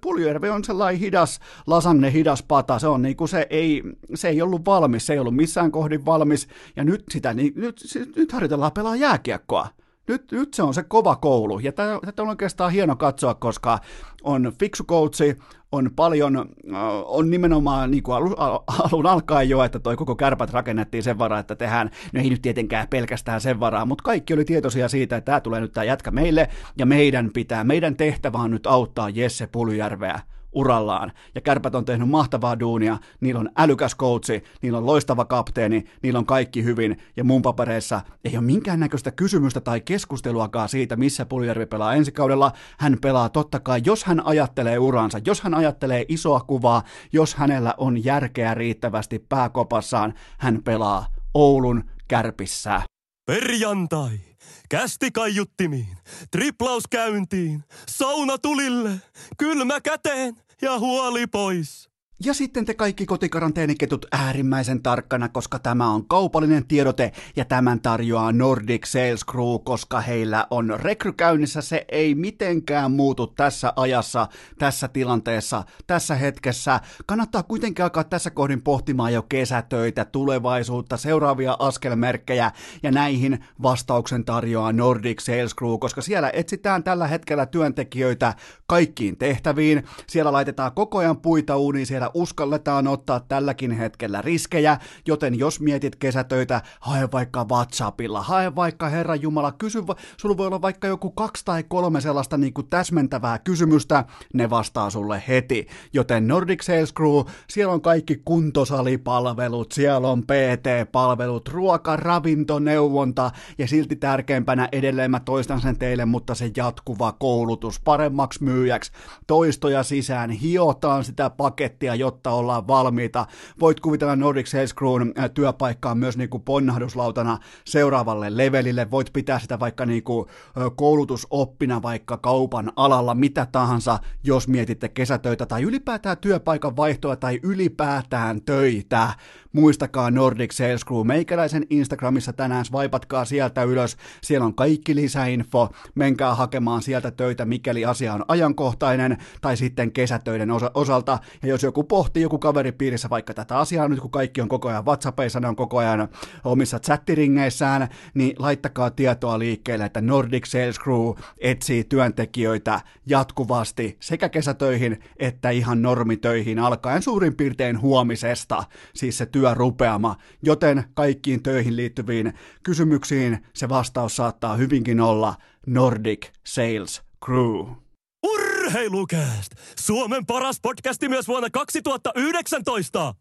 Puljärve on sellainen hidas, lasanne hidas pata, se on niin kuin se ei, se ei ollut valmis, se ei ollut missään kohdin valmis, ja nyt sitä, niin, nyt, nyt harjoitellaan pelaa jääkiekkoa. Nyt, nyt se on se kova koulu, ja tätä on oikeastaan hieno katsoa, koska on fiksu coachi, on paljon, äh, on nimenomaan niin kuin alun alkaen jo, että toi koko kärpät rakennettiin sen varaa, että tehdään, no ei nyt tietenkään pelkästään sen varaa, mutta kaikki oli tietoisia siitä, että tämä tulee nyt tämä jätkä meille, ja meidän pitää, meidän tehtävä on nyt auttaa Jesse Puljärveä urallaan. Ja kärpät on tehnyt mahtavaa duunia, niillä on älykäs coachi, niillä on loistava kapteeni, niillä on kaikki hyvin, ja mun papereissa ei ole minkäännäköistä kysymystä tai keskusteluakaan siitä, missä Puljärvi pelaa ensi kaudella. Hän pelaa totta kai, jos hän ajattelee uransa, jos hän ajattelee isoa kuvaa, jos hänellä on järkeä riittävästi pääkopassaan, hän pelaa Oulun kärpissä. Perjantai! Kästi kaiuttimiin, triplaus käyntiin, sauna tulille, kylmä käteen ja huoli pois. Ja sitten te kaikki kotikaranteeniketut äärimmäisen tarkkana, koska tämä on kaupallinen tiedote ja tämän tarjoaa Nordic Sales Crew, koska heillä on rekrykäynnissä. Se ei mitenkään muutu tässä ajassa, tässä tilanteessa, tässä hetkessä. Kannattaa kuitenkin alkaa tässä kohdin pohtimaan jo kesätöitä, tulevaisuutta, seuraavia askelmerkkejä ja näihin vastauksen tarjoaa Nordic Sales Crew, koska siellä etsitään tällä hetkellä työntekijöitä kaikkiin tehtäviin. Siellä laitetaan koko ajan puita uuniin, siellä uskalletaan ottaa tälläkin hetkellä riskejä, joten jos mietit kesätöitä, hae vaikka WhatsAppilla, hae vaikka Herra Jumala, kysy, sulla voi olla vaikka joku kaksi tai kolme sellaista niin kuin täsmentävää kysymystä, ne vastaa sulle heti. Joten Nordic Sales Crew, siellä on kaikki kuntosalipalvelut, siellä on PT-palvelut, ruoka, ravinto, neuvonta ja silti tärkeimpänä edelleen mä toistan sen teille, mutta se jatkuva koulutus. Paremmaksi myyjäksi, toistoja sisään, hiotaan sitä pakettia jotta ollaan valmiita. Voit kuvitella Nordic Sales Crewn työpaikkaa myös niin kuin ponnahduslautana seuraavalle levelille. Voit pitää sitä vaikka niin kuin koulutusoppina vaikka kaupan alalla, mitä tahansa, jos mietitte kesätöitä tai ylipäätään työpaikan vaihtoa tai ylipäätään töitä. Muistakaa Nordic Sales Crew meikäläisen Instagramissa tänään, swipatkaa sieltä ylös, siellä on kaikki lisäinfo, menkää hakemaan sieltä töitä, mikäli asia on ajankohtainen, tai sitten kesätöiden osa- osalta, ja jos joku pohtii, joku kaveripiirissä vaikka tätä asiaa nyt, kun kaikki on koko ajan WhatsAppissa, ne on koko ajan omissa chattiringeissään, niin laittakaa tietoa liikkeelle, että Nordic Sales Crew etsii työntekijöitä jatkuvasti sekä kesätöihin että ihan normitöihin alkaen suurin piirtein huomisesta, siis se työrupeama, joten kaikkiin töihin liittyviin kysymyksiin se vastaus saattaa hyvinkin olla Nordic Sales Crew. Urheilukääst! Suomen paras podcasti myös vuonna 2019!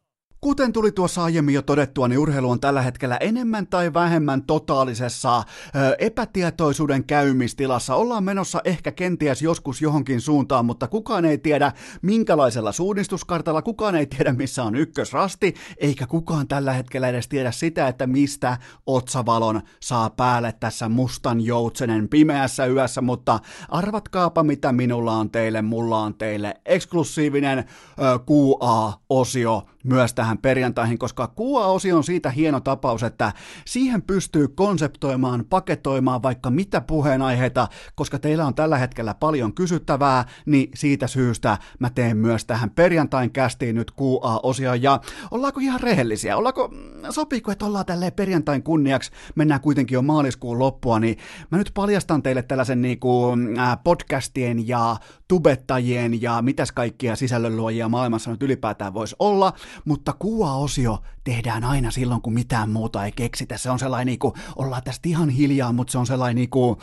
Kuten tuli tuossa aiemmin jo todettua, niin urheilu on tällä hetkellä enemmän tai vähemmän totaalisessa ö, epätietoisuuden käymistilassa. Ollaan menossa ehkä kenties joskus johonkin suuntaan, mutta kukaan ei tiedä minkälaisella suunnistuskartalla, kukaan ei tiedä missä on ykkösrasti, eikä kukaan tällä hetkellä edes tiedä sitä, että mistä otsavalon saa päälle tässä mustan joutsenen pimeässä yössä, mutta arvatkaapa mitä minulla on teille, mulla on teille eksklusiivinen ö, QA-osio myös tähän perjantaihin, koska QA-osio on siitä hieno tapaus, että siihen pystyy konseptoimaan, paketoimaan vaikka mitä puheenaiheita, koska teillä on tällä hetkellä paljon kysyttävää, niin siitä syystä mä teen myös tähän perjantain kästiin nyt QA-osio, ja ollaanko ihan rehellisiä, ollaanko, sopiiko, että ollaan tälleen perjantain kunniaksi, mennään kuitenkin jo maaliskuun loppua, niin mä nyt paljastan teille tällaisen niin kuin, podcastien ja tubettajien ja mitäs kaikkia sisällönluojia maailmassa nyt ylipäätään voisi olla, mutta kuvaosio tehdään aina silloin, kun mitään muuta ei keksitä. Se on sellainen, niin kuin, ollaan tästä ihan hiljaa, mutta se on sellainen, niin kuin,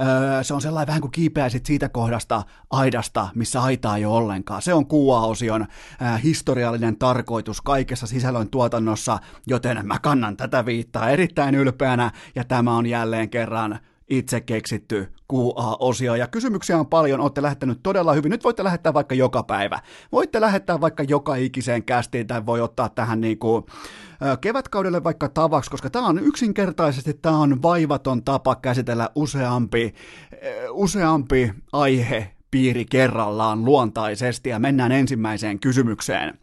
öö, se on sellainen vähän kuin kiipeäisit siitä kohdasta aidasta, missä aitaa ei ole ollenkaan. Se on kuvaosion öö, historiallinen tarkoitus kaikessa sisällön tuotannossa, joten mä kannan tätä viittaa erittäin ylpeänä, ja tämä on jälleen kerran itse keksitty QA-osio. Ja kysymyksiä on paljon, olette lähettänyt todella hyvin. Nyt voitte lähettää vaikka joka päivä. Voitte lähettää vaikka joka ikiseen kästiin tai voi ottaa tähän niin kuin, kevätkaudelle vaikka tavaksi, koska tämä on yksinkertaisesti tämä on vaivaton tapa käsitellä useampi, useampi aihe piiri kerrallaan luontaisesti ja mennään ensimmäiseen kysymykseen.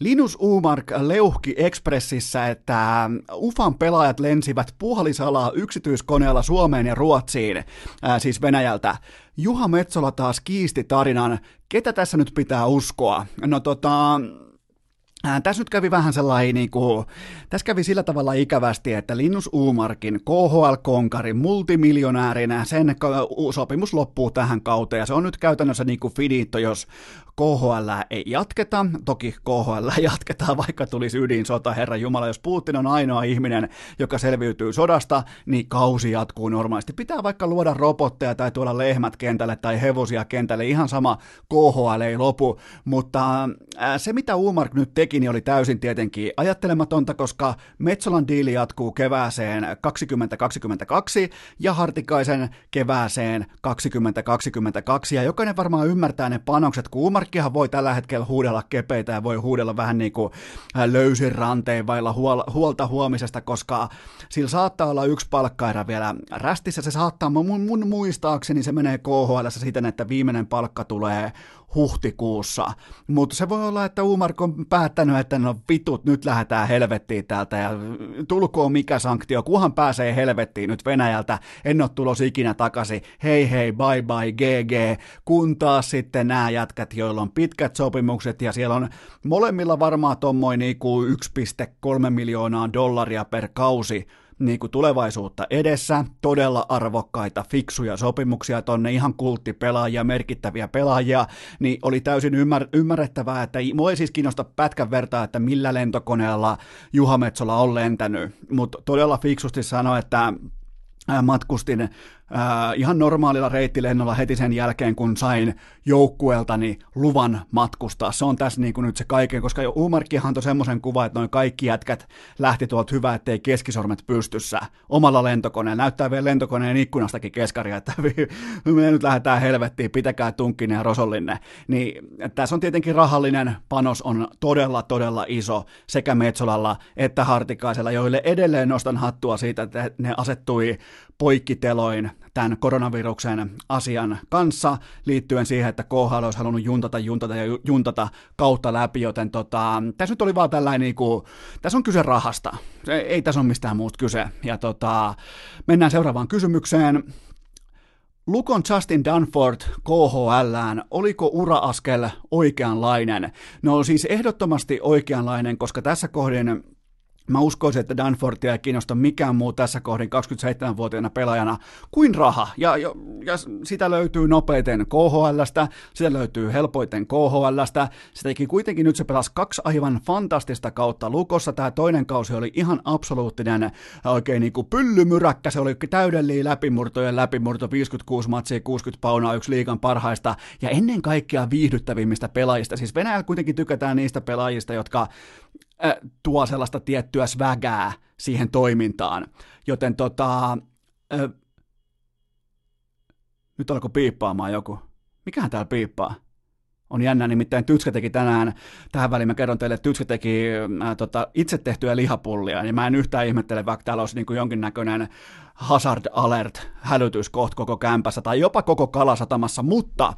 Linus Umark leuhki Expressissä, että UFAn pelaajat lensivät puolisalaa yksityiskoneella Suomeen ja Ruotsiin, ää, siis Venäjältä. Juha Metsola taas kiisti tarinan. Ketä tässä nyt pitää uskoa? No tota, Ää, tässä nyt kävi vähän sellainen, niin kuin, tässä kävi sillä tavalla ikävästi, että Linus Uumarkin, KHL-konkari, multimiljonäärinä, sen sopimus loppuu tähän kauteen, ja se on nyt käytännössä niin kuin finito, jos KHL ei jatketa, toki KHL jatketaan, vaikka tulisi ydinsota, herra Jumala, jos Putin on ainoa ihminen, joka selviytyy sodasta, niin kausi jatkuu normaalisti. Pitää vaikka luoda robotteja tai tuoda lehmät kentälle tai hevosia kentälle, ihan sama, KHL ei lopu, mutta se mitä Uumark nyt teki, niin oli täysin tietenkin ajattelematonta, koska Metsolan diili jatkuu kevääseen 2022 ja Hartikaisen kevääseen 2022, ja jokainen varmaan ymmärtää ne panokset, kun Uumark Markkihan voi tällä hetkellä huudella kepeitä ja voi huudella vähän niin kuin löysin ranteen vailla huolta huomisesta, koska sillä saattaa olla yksi palkkaira vielä rästissä. Se saattaa, mun, mun muistaakseni se menee KHL siten, että viimeinen palkka tulee huhtikuussa. Mutta se voi olla, että Umark on päättänyt, että no vitut, nyt lähdetään helvettiin täältä ja tulkoon mikä sanktio, kuhan pääsee helvettiin nyt Venäjältä, en ole tulos ikinä takaisin, hei hei, bye bye, GG, kun taas sitten nämä jätkät, joilla on pitkät sopimukset ja siellä on molemmilla varmaan tommoin niinku 1,3 miljoonaa dollaria per kausi niin kuin tulevaisuutta edessä, todella arvokkaita, fiksuja sopimuksia tonne, ihan kulttipelaajia, merkittäviä pelaajia, niin oli täysin ymmär- ymmärrettävää, että mua ei siis kiinnosta pätkän vertaa, että millä lentokoneella Juha Metsola on lentänyt, mutta todella fiksusti sanoi, että matkustin äh, ihan normaalilla reittilennolla heti sen jälkeen, kun sain joukkueeltani luvan matkustaa. Se on tässä niin kuin nyt se kaiken, koska jo Umarkkihan antoi semmoisen kuvan, että noin kaikki jätkät lähti tuolta hyvä, ettei keskisormet pystyssä omalla lentokoneella. Näyttää vielä lentokoneen ikkunastakin keskaria, että me nyt lähdetään helvettiin, pitäkää tunkkinen ja rosollinne. Niin tässä on tietenkin rahallinen panos on todella, todella iso sekä Metsolalla että Hartikaisella, joille edelleen nostan hattua siitä, että ne asettui poikkiteloin tämän koronaviruksen asian kanssa liittyen siihen, että KHL olisi halunnut juntata, juntata ja juntata kautta läpi, joten tota, tässä nyt oli vaan tällainen, niin kuin, tässä on kyse rahasta, ei tässä ole mistään muusta kyse. Ja tota, mennään seuraavaan kysymykseen. Lukon Justin Dunford KHLään, oliko uraaskel oikeanlainen? No siis ehdottomasti oikeanlainen, koska tässä kohdin Mä uskoisin, että Danfortia ei kiinnosta mikään muu tässä kohdin 27-vuotiaana pelaajana kuin raha. Ja, ja, ja sitä löytyy nopeiten KHLstä, sitä löytyy helpoiten KHLstä. Sitäkin kuitenkin nyt se pelasi kaksi aivan fantastista kautta Lukossa. Tämä toinen kausi oli ihan absoluuttinen oikein niin kuin pyllymyräkkä. Se oli täydellinen läpimurtojen läpimurto, 56 matsia, 60 paunaa, yksi liikan parhaista ja ennen kaikkea viihdyttävimmistä pelaajista. Siis Venäjällä kuitenkin tykätään niistä pelaajista, jotka tuo sellaista tiettyä svägää siihen toimintaan. Joten tota, äh, nyt alkoi piippaamaan joku. Mikähän täällä piippaa? On jännä, nimittäin Tytskä teki tänään, tähän väliin mä kerron teille, että Tytskä teki äh, tota, itse tehtyä lihapullia, ja mä en yhtään ihmettele, vaikka täällä olisi niin kuin jonkinnäköinen hazard alert hälytys kohta koko kämpässä, tai jopa koko kalasatamassa, mutta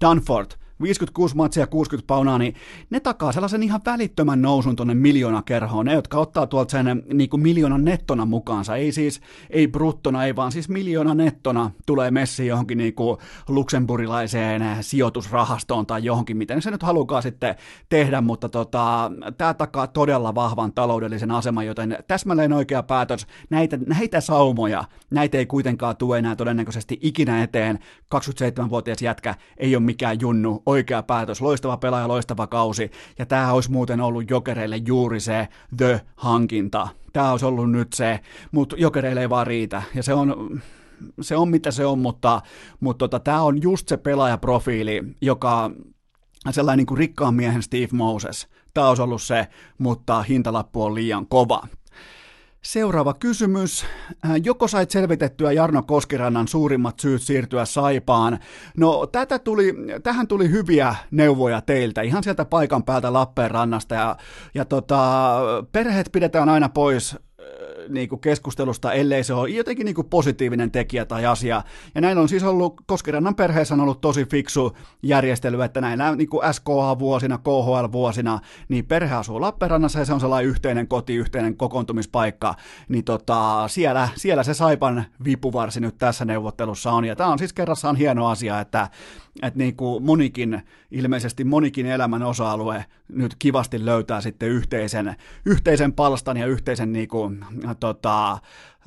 Danford, 56 matsia 60 paunaa, niin ne takaa sellaisen ihan välittömän nousun tuonne miljoonakerhoon. Ne, jotka ottaa tuolta sen niin kuin miljoonan nettona mukaansa, ei siis, ei bruttona, ei vaan siis miljoona nettona tulee messi johonkin niin kuin luksemburilaiseen sijoitusrahastoon tai johonkin, miten se nyt halukaa sitten tehdä, mutta tota, tämä takaa todella vahvan taloudellisen aseman, joten täsmälleen oikea päätös. Näitä, näitä saumoja, näitä ei kuitenkaan tule enää todennäköisesti ikinä eteen. 27-vuotias jätkä ei ole mikään junnu, oikea päätös, loistava pelaaja, loistava kausi, ja tämä olisi muuten ollut jokereille juuri se the-hankinta. Tämä olisi ollut nyt se, mutta jokereille ei vaan riitä, ja se on, se on mitä se on, mutta, mutta tota, tämä on just se pelaajaprofiili, joka sellainen niin kuin rikkaan miehen Steve Moses. Tämä olisi ollut se, mutta hintalappu on liian kova. Seuraava kysymys. Äh, joko sait selvitettyä Jarno Koskirannan suurimmat syyt siirtyä Saipaan? No tätä tuli, tähän tuli hyviä neuvoja teiltä, ihan sieltä paikan päältä Lappeenrannasta. Ja, ja tota, perheet pidetään aina pois niin kuin keskustelusta, ellei se ole jotenkin niin kuin positiivinen tekijä tai asia. Ja näin on siis ollut, Koskirannan perheessä on ollut tosi fiksu järjestely, että näinä niin kuin SKH-vuosina, KHL-vuosina, niin perhe asuu Lappeenrannassa ja se on sellainen yhteinen koti, yhteinen kokoontumispaikka, niin tota, siellä, siellä se Saipan vipuvarsi nyt tässä neuvottelussa on. Ja tämä on siis kerrassaan hieno asia, että, että niin kuin monikin, ilmeisesti monikin elämän osa-alue nyt kivasti löytää sitten yhteisen, yhteisen palstan ja yhteisen niin kuin, tota,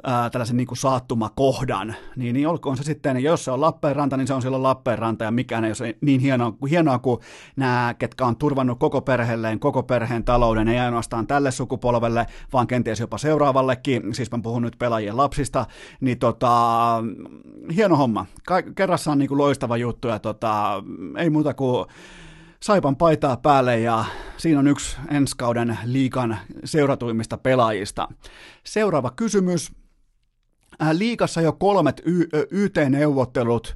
ää, tällaisen niin kuin saattumakohdan, niin, niin olkoon se sitten, jos se on Lappeenranta, niin se on silloin Lappeenranta, ja mikään ei ole niin hienoa, hienoa kuin nämä, ketkä on turvannut koko perheelleen, koko perheen talouden, ei ainoastaan tälle sukupolvelle, vaan kenties jopa seuraavallekin, siis mä puhun nyt pelaajien lapsista, niin tota, hieno homma. Ka- kerrassaan niin kuin loistava juttu, ja tota, ei muuta kuin Saipan paitaa päälle ja siinä on yksi ensi kauden liikan seuratuimmista pelaajista. Seuraava kysymys. Äh, liikassa jo kolmet y- YT-neuvottelut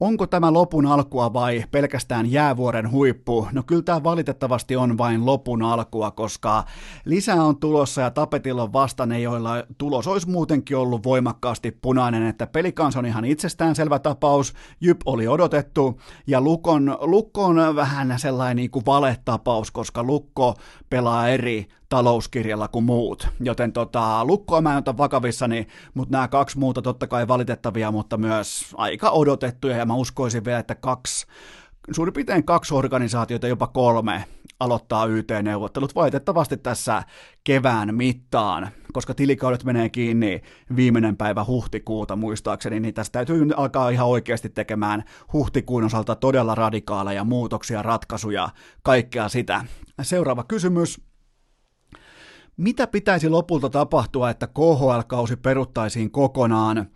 Onko tämä lopun alkua vai pelkästään jäävuoren huippu? No kyllä tämä valitettavasti on vain lopun alkua, koska lisää on tulossa ja tapetilla on vasta ne, joilla tulos olisi muutenkin ollut voimakkaasti punainen, että pelikans on ihan itsestäänselvä tapaus, Jyp oli odotettu ja Lukon, Lukko on vähän sellainen niin kuin valetapaus, koska Lukko pelaa eri talouskirjalla kuin muut. Joten tota, lukkoa mä en ota vakavissani, mutta nämä kaksi muuta totta kai valitettavia, mutta myös aika odotettuja, ja mä uskoisin vielä, että kaksi, suurin piirtein kaksi organisaatiota, jopa kolme, aloittaa YT-neuvottelut valitettavasti tässä kevään mittaan, koska tilikaudet menee kiinni viimeinen päivä huhtikuuta muistaakseni, niin tästä täytyy alkaa ihan oikeasti tekemään huhtikuun osalta todella radikaaleja muutoksia, ratkaisuja, kaikkea sitä. Seuraava kysymys. Mitä pitäisi lopulta tapahtua, että KHL-kausi peruttaisiin kokonaan?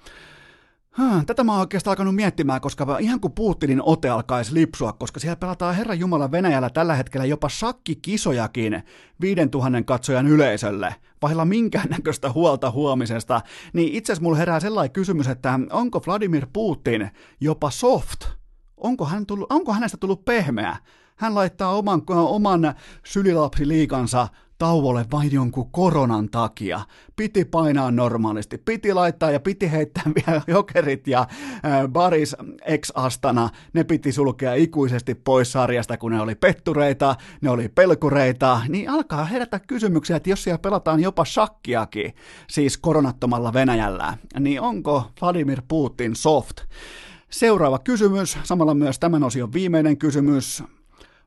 Tätä mä oon oikeastaan alkanut miettimään, koska ihan kun Putinin ote alkaisi lipsua, koska siellä pelataan Herran Jumala Venäjällä tällä hetkellä jopa shakkikisojakin 5000 katsojan yleisölle, vailla minkäännäköistä huolta huomisesta, niin itse asiassa mulla herää sellainen kysymys, että onko Vladimir Putin jopa soft? Onko, hän tullut, onko hänestä tullut pehmeä? Hän laittaa oman, oman sylilapsiliikansa tauolle vain jonkun koronan takia. Piti painaa normaalisti, piti laittaa ja piti heittää vielä jokerit ja äh, Baris ex-astana, ne piti sulkea ikuisesti pois sarjasta, kun ne oli pettureita, ne oli pelkureita, niin alkaa herätä kysymyksiä, että jos siellä pelataan jopa shakkiakin, siis koronattomalla Venäjällä, niin onko Vladimir Putin soft? Seuraava kysymys, samalla myös tämän osion viimeinen kysymys.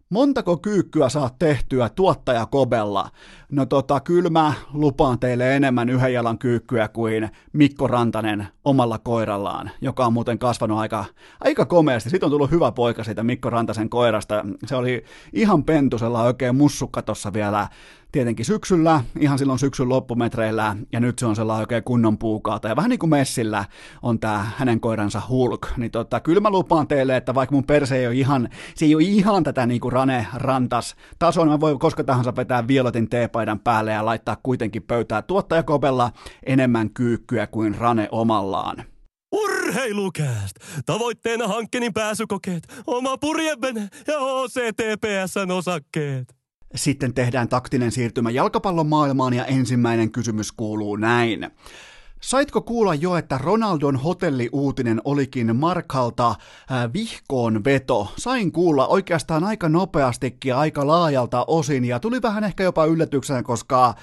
Montako kyykkyä saat tehtyä tuottaja Kobella? No tota, kyllä mä lupaan teille enemmän yhden jalan kyykkyä kuin Mikko Rantanen omalla koirallaan, joka on muuten kasvanut aika, aika komeasti. Sitten on tullut hyvä poika siitä Mikko Rantasen koirasta. Se oli ihan pentusella oikein mussukka tuossa vielä tietenkin syksyllä, ihan silloin syksyn loppumetreillä, ja nyt se on sellainen oikein kunnon puukaata. Ja vähän niin kuin Messillä on tämä hänen koiransa Hulk. Niin tota, kyllä mä lupaan teille, että vaikka mun perse ei ole ihan, se ei ole ihan tätä niin kuin Rane Rantas tasoa, niin mä voin koska tahansa vetää violetin teepaidan päälle ja laittaa kuitenkin pöytää tuottajakopella enemmän kyykkyä kuin Rane omallaan. Urheilukääst! Tavoitteena hankkeen pääsykokeet, oma purjevene ja OCTPSn osakkeet. Sitten tehdään taktinen siirtymä jalkapallon maailmaan ja ensimmäinen kysymys kuuluu näin. Saitko kuulla jo, että Ronaldon hotelliuutinen olikin Markalta vihkoon veto? Sain kuulla oikeastaan aika nopeastikin ja aika laajalta osin ja tuli vähän ehkä jopa yllätyksenä, koska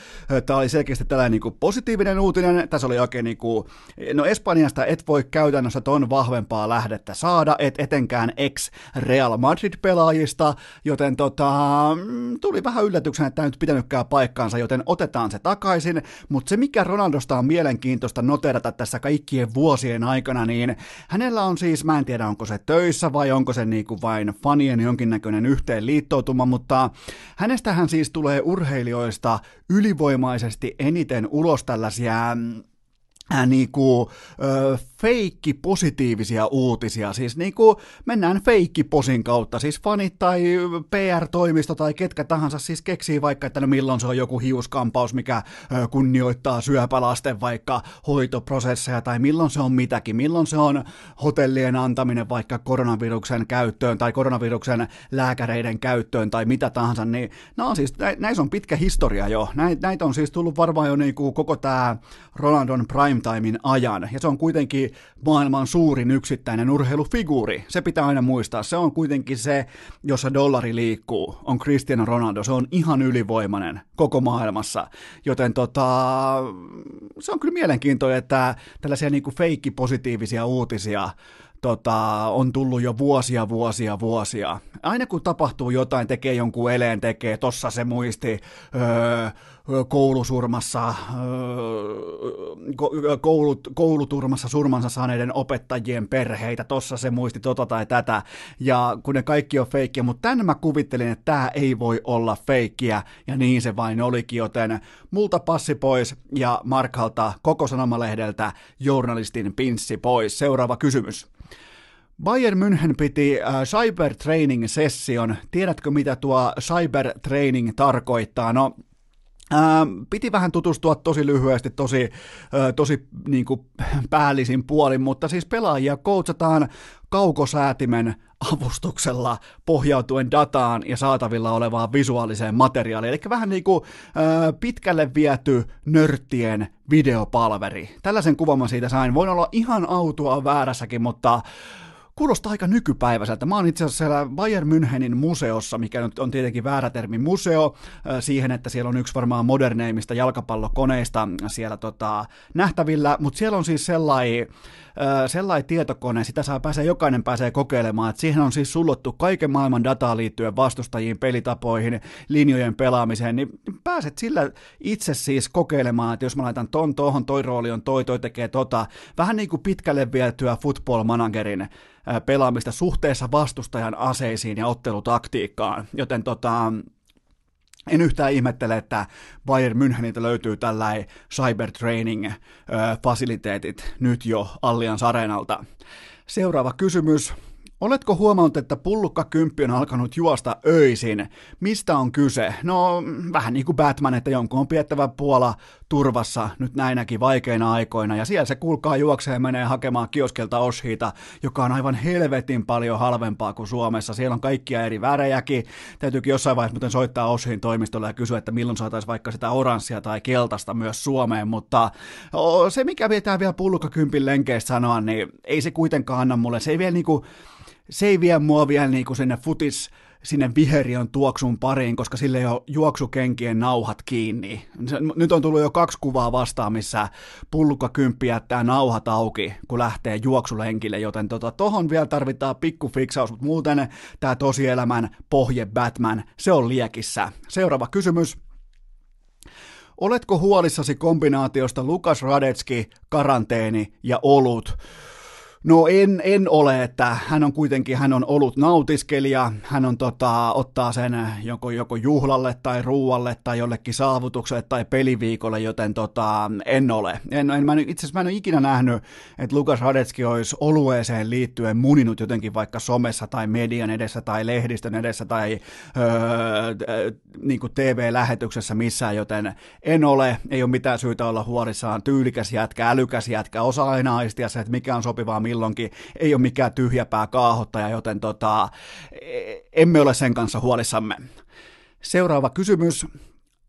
tämä oli selkeästi tällainen niin kuin positiivinen uutinen. Tässä oli oikein niin kuin, no Espanjasta et voi käytännössä ton vahvempaa lähdettä saada, et etenkään ex-Real Madrid-pelaajista, joten tota, mm, tuli vähän yllätyksenä, että tämä nyt pitänytkään paikkaansa, joten otetaan se takaisin, mutta se mikä Ronaldosta on mielenkiintoista, mielenkiintoista noterata tässä kaikkien vuosien aikana, niin hänellä on siis, mä en tiedä onko se töissä vai onko se niin kuin vain fanien jonkinnäköinen yhteenliittoutuma, mutta hänestähän siis tulee urheilijoista ylivoimaisesti eniten ulos tällaisia mm, äh, niinku, äh, feikki positiivisia uutisia, siis niinku mennään feikkiposin kautta, siis fanit tai PR-toimisto tai ketkä tahansa siis keksii vaikka, että no milloin se on joku hiuskampaus, mikä ö, kunnioittaa syöpälasten vaikka hoitoprosesseja tai milloin se on mitäkin, milloin se on hotellien antaminen vaikka koronaviruksen käyttöön tai koronaviruksen lääkäreiden käyttöön tai mitä tahansa, niin no on siis, näissä on pitkä historia jo, näitä on siis tullut varmaan jo niinku koko tämä Ronaldon primetimein ajan, ja se on kuitenkin maailman suurin yksittäinen urheilufiguuri. Se pitää aina muistaa. Se on kuitenkin se, jossa dollari liikkuu, on Cristiano Ronaldo. Se on ihan ylivoimainen koko maailmassa. Joten tota, se on kyllä mielenkiintoinen, että tällaisia niin kuin feikki-positiivisia uutisia tota, on tullut jo vuosia, vuosia, vuosia. Aina kun tapahtuu jotain, tekee jonkun eleen, tekee tossa se muisti öö, koulusurmassa, koulut, kouluturmassa surmansa saaneiden opettajien perheitä, tossa se muisti tota tai tätä, ja kun ne kaikki on feikkiä, mutta tämän mä kuvittelin, että tämä ei voi olla feikkiä, ja niin se vain olikin, joten multa passi pois, ja Markalta koko sanomalehdeltä journalistin pinssi pois. Seuraava kysymys. Bayern München piti äh, cyber training session. Tiedätkö mitä tuo cyber training tarkoittaa? No, piti vähän tutustua tosi lyhyesti, tosi, tosi niin kuin päällisin puolin, mutta siis pelaajia koutsataan kaukosäätimen avustuksella pohjautuen dataan ja saatavilla olevaan visuaaliseen materiaaliin. Eli vähän niin kuin pitkälle viety nörttien videopalveri. Tällaisen kuvan mä siitä sain. Voin olla ihan autua väärässäkin, mutta kuulostaa aika nykypäiväiseltä. Mä oon itse asiassa siellä Bayern Münchenin museossa, mikä nyt on tietenkin väärä termi museo, siihen, että siellä on yksi varmaan moderneimmista jalkapallokoneista siellä tota, nähtävillä, mutta siellä on siis sellainen sellainen tietokone, sitä saa pääsee, jokainen pääsee kokeilemaan, että siihen on siis sullottu kaiken maailman dataa liittyen vastustajiin, pelitapoihin, linjojen pelaamiseen, niin pääset sillä itse siis kokeilemaan, että jos mä laitan ton tohon, toi rooli on toi, toi tekee tota, vähän niin kuin pitkälle vietyä football managerin pelaamista suhteessa vastustajan aseisiin ja ottelutaktiikkaan, joten tota, En yhtään ihmettele, että Bayern Müncheniltä löytyy tällainen cybertraining-fasiliteetit nyt jo Allianz Areenalta. Seuraava kysymys. Oletko huomannut, että pullukka kymppi on alkanut juosta öisin? Mistä on kyse? No, vähän niin kuin Batman, että jonkun on piettävä Puola turvassa nyt näinäkin vaikeina aikoina, ja siellä se kulkaa juokseen menee hakemaan kioskelta Oshiita, joka on aivan helvetin paljon halvempaa kuin Suomessa. Siellä on kaikkia eri värejäkin. Täytyykin jossain vaiheessa muuten soittaa Oshiin toimistolle ja kysyä, että milloin saataisiin vaikka sitä oranssia tai keltaista myös Suomeen, mutta se mikä vietää vielä pullukka kympin lenkeistä sanoa, niin ei se kuitenkaan anna mulle, se ei vielä niinku, se ei vie mua vielä niin kuin sinne futis, sinne viheriön tuoksun pariin, koska sille ei ole juoksukenkien nauhat kiinni. Nyt on tullut jo kaksi kuvaa vastaan, missä pullukka kymppi jättää nauhat auki, kun lähtee juoksulenkille, joten tota, tohon vielä tarvitaan pikku fiksaus, mutta muuten tämä tosielämän pohje Batman, se on liekissä. Seuraava kysymys. Oletko huolissasi kombinaatiosta Lukas Radetski, karanteeni ja olut? No en, en ole, että hän on kuitenkin, hän on ollut nautiskelija, hän on tota, ottaa sen joko, joko juhlalle tai ruualle tai jollekin saavutukselle tai peliviikolle, joten tota, en ole. En, en, mä, itse asiassa mä en ole ikinä nähnyt, että Lukas Radetski olisi olueeseen liittyen muninut jotenkin vaikka somessa tai median edessä tai lehdistön edessä tai öö, niin kuin TV-lähetyksessä missään, joten en ole, ei ole mitään syytä olla huolissaan, tyylikäs jätkä, älykäs jätkä, osaa aina aistia se, että mikä on sopivaa milloinkin, ei ole mikään tyhjäpää kaahottaja, joten tota, emme ole sen kanssa huolissamme. Seuraava kysymys.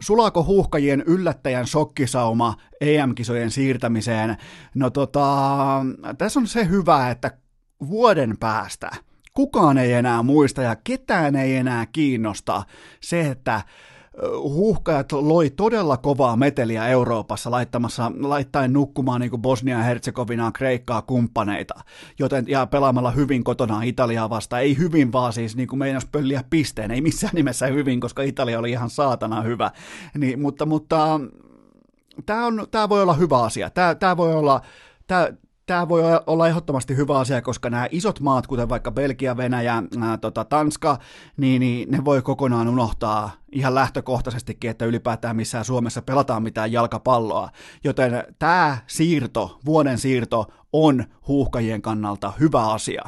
Sulaako huuhkajien yllättäjän shokkisauma EM-kisojen siirtämiseen? No tota, tässä on se hyvä, että vuoden päästä kukaan ei enää muista ja ketään ei enää kiinnosta se, että huuhkajat loi todella kovaa meteliä Euroopassa laittamassa, laittaen nukkumaan niin Bosnia, Herzegovinaa, Kreikkaa kumppaneita, joten, ja pelaamalla hyvin kotona Italiaa vastaan. Ei hyvin vaan siis niin kuin meinas pölliä pisteen, ei missään nimessä hyvin, koska Italia oli ihan saatana hyvä. Niin, mutta mutta tämä voi olla hyvä asia. Tämä, tämä voi olla, tämä, tämä voi olla ehdottomasti hyvä asia, koska nämä isot maat, kuten vaikka Belgia, Venäjä, ää, tota, Tanska, niin, niin ne voi kokonaan unohtaa ihan lähtökohtaisestikin, että ylipäätään missään Suomessa pelataan mitään jalkapalloa. Joten tämä siirto, vuoden siirto, on huuhkajien kannalta hyvä asia.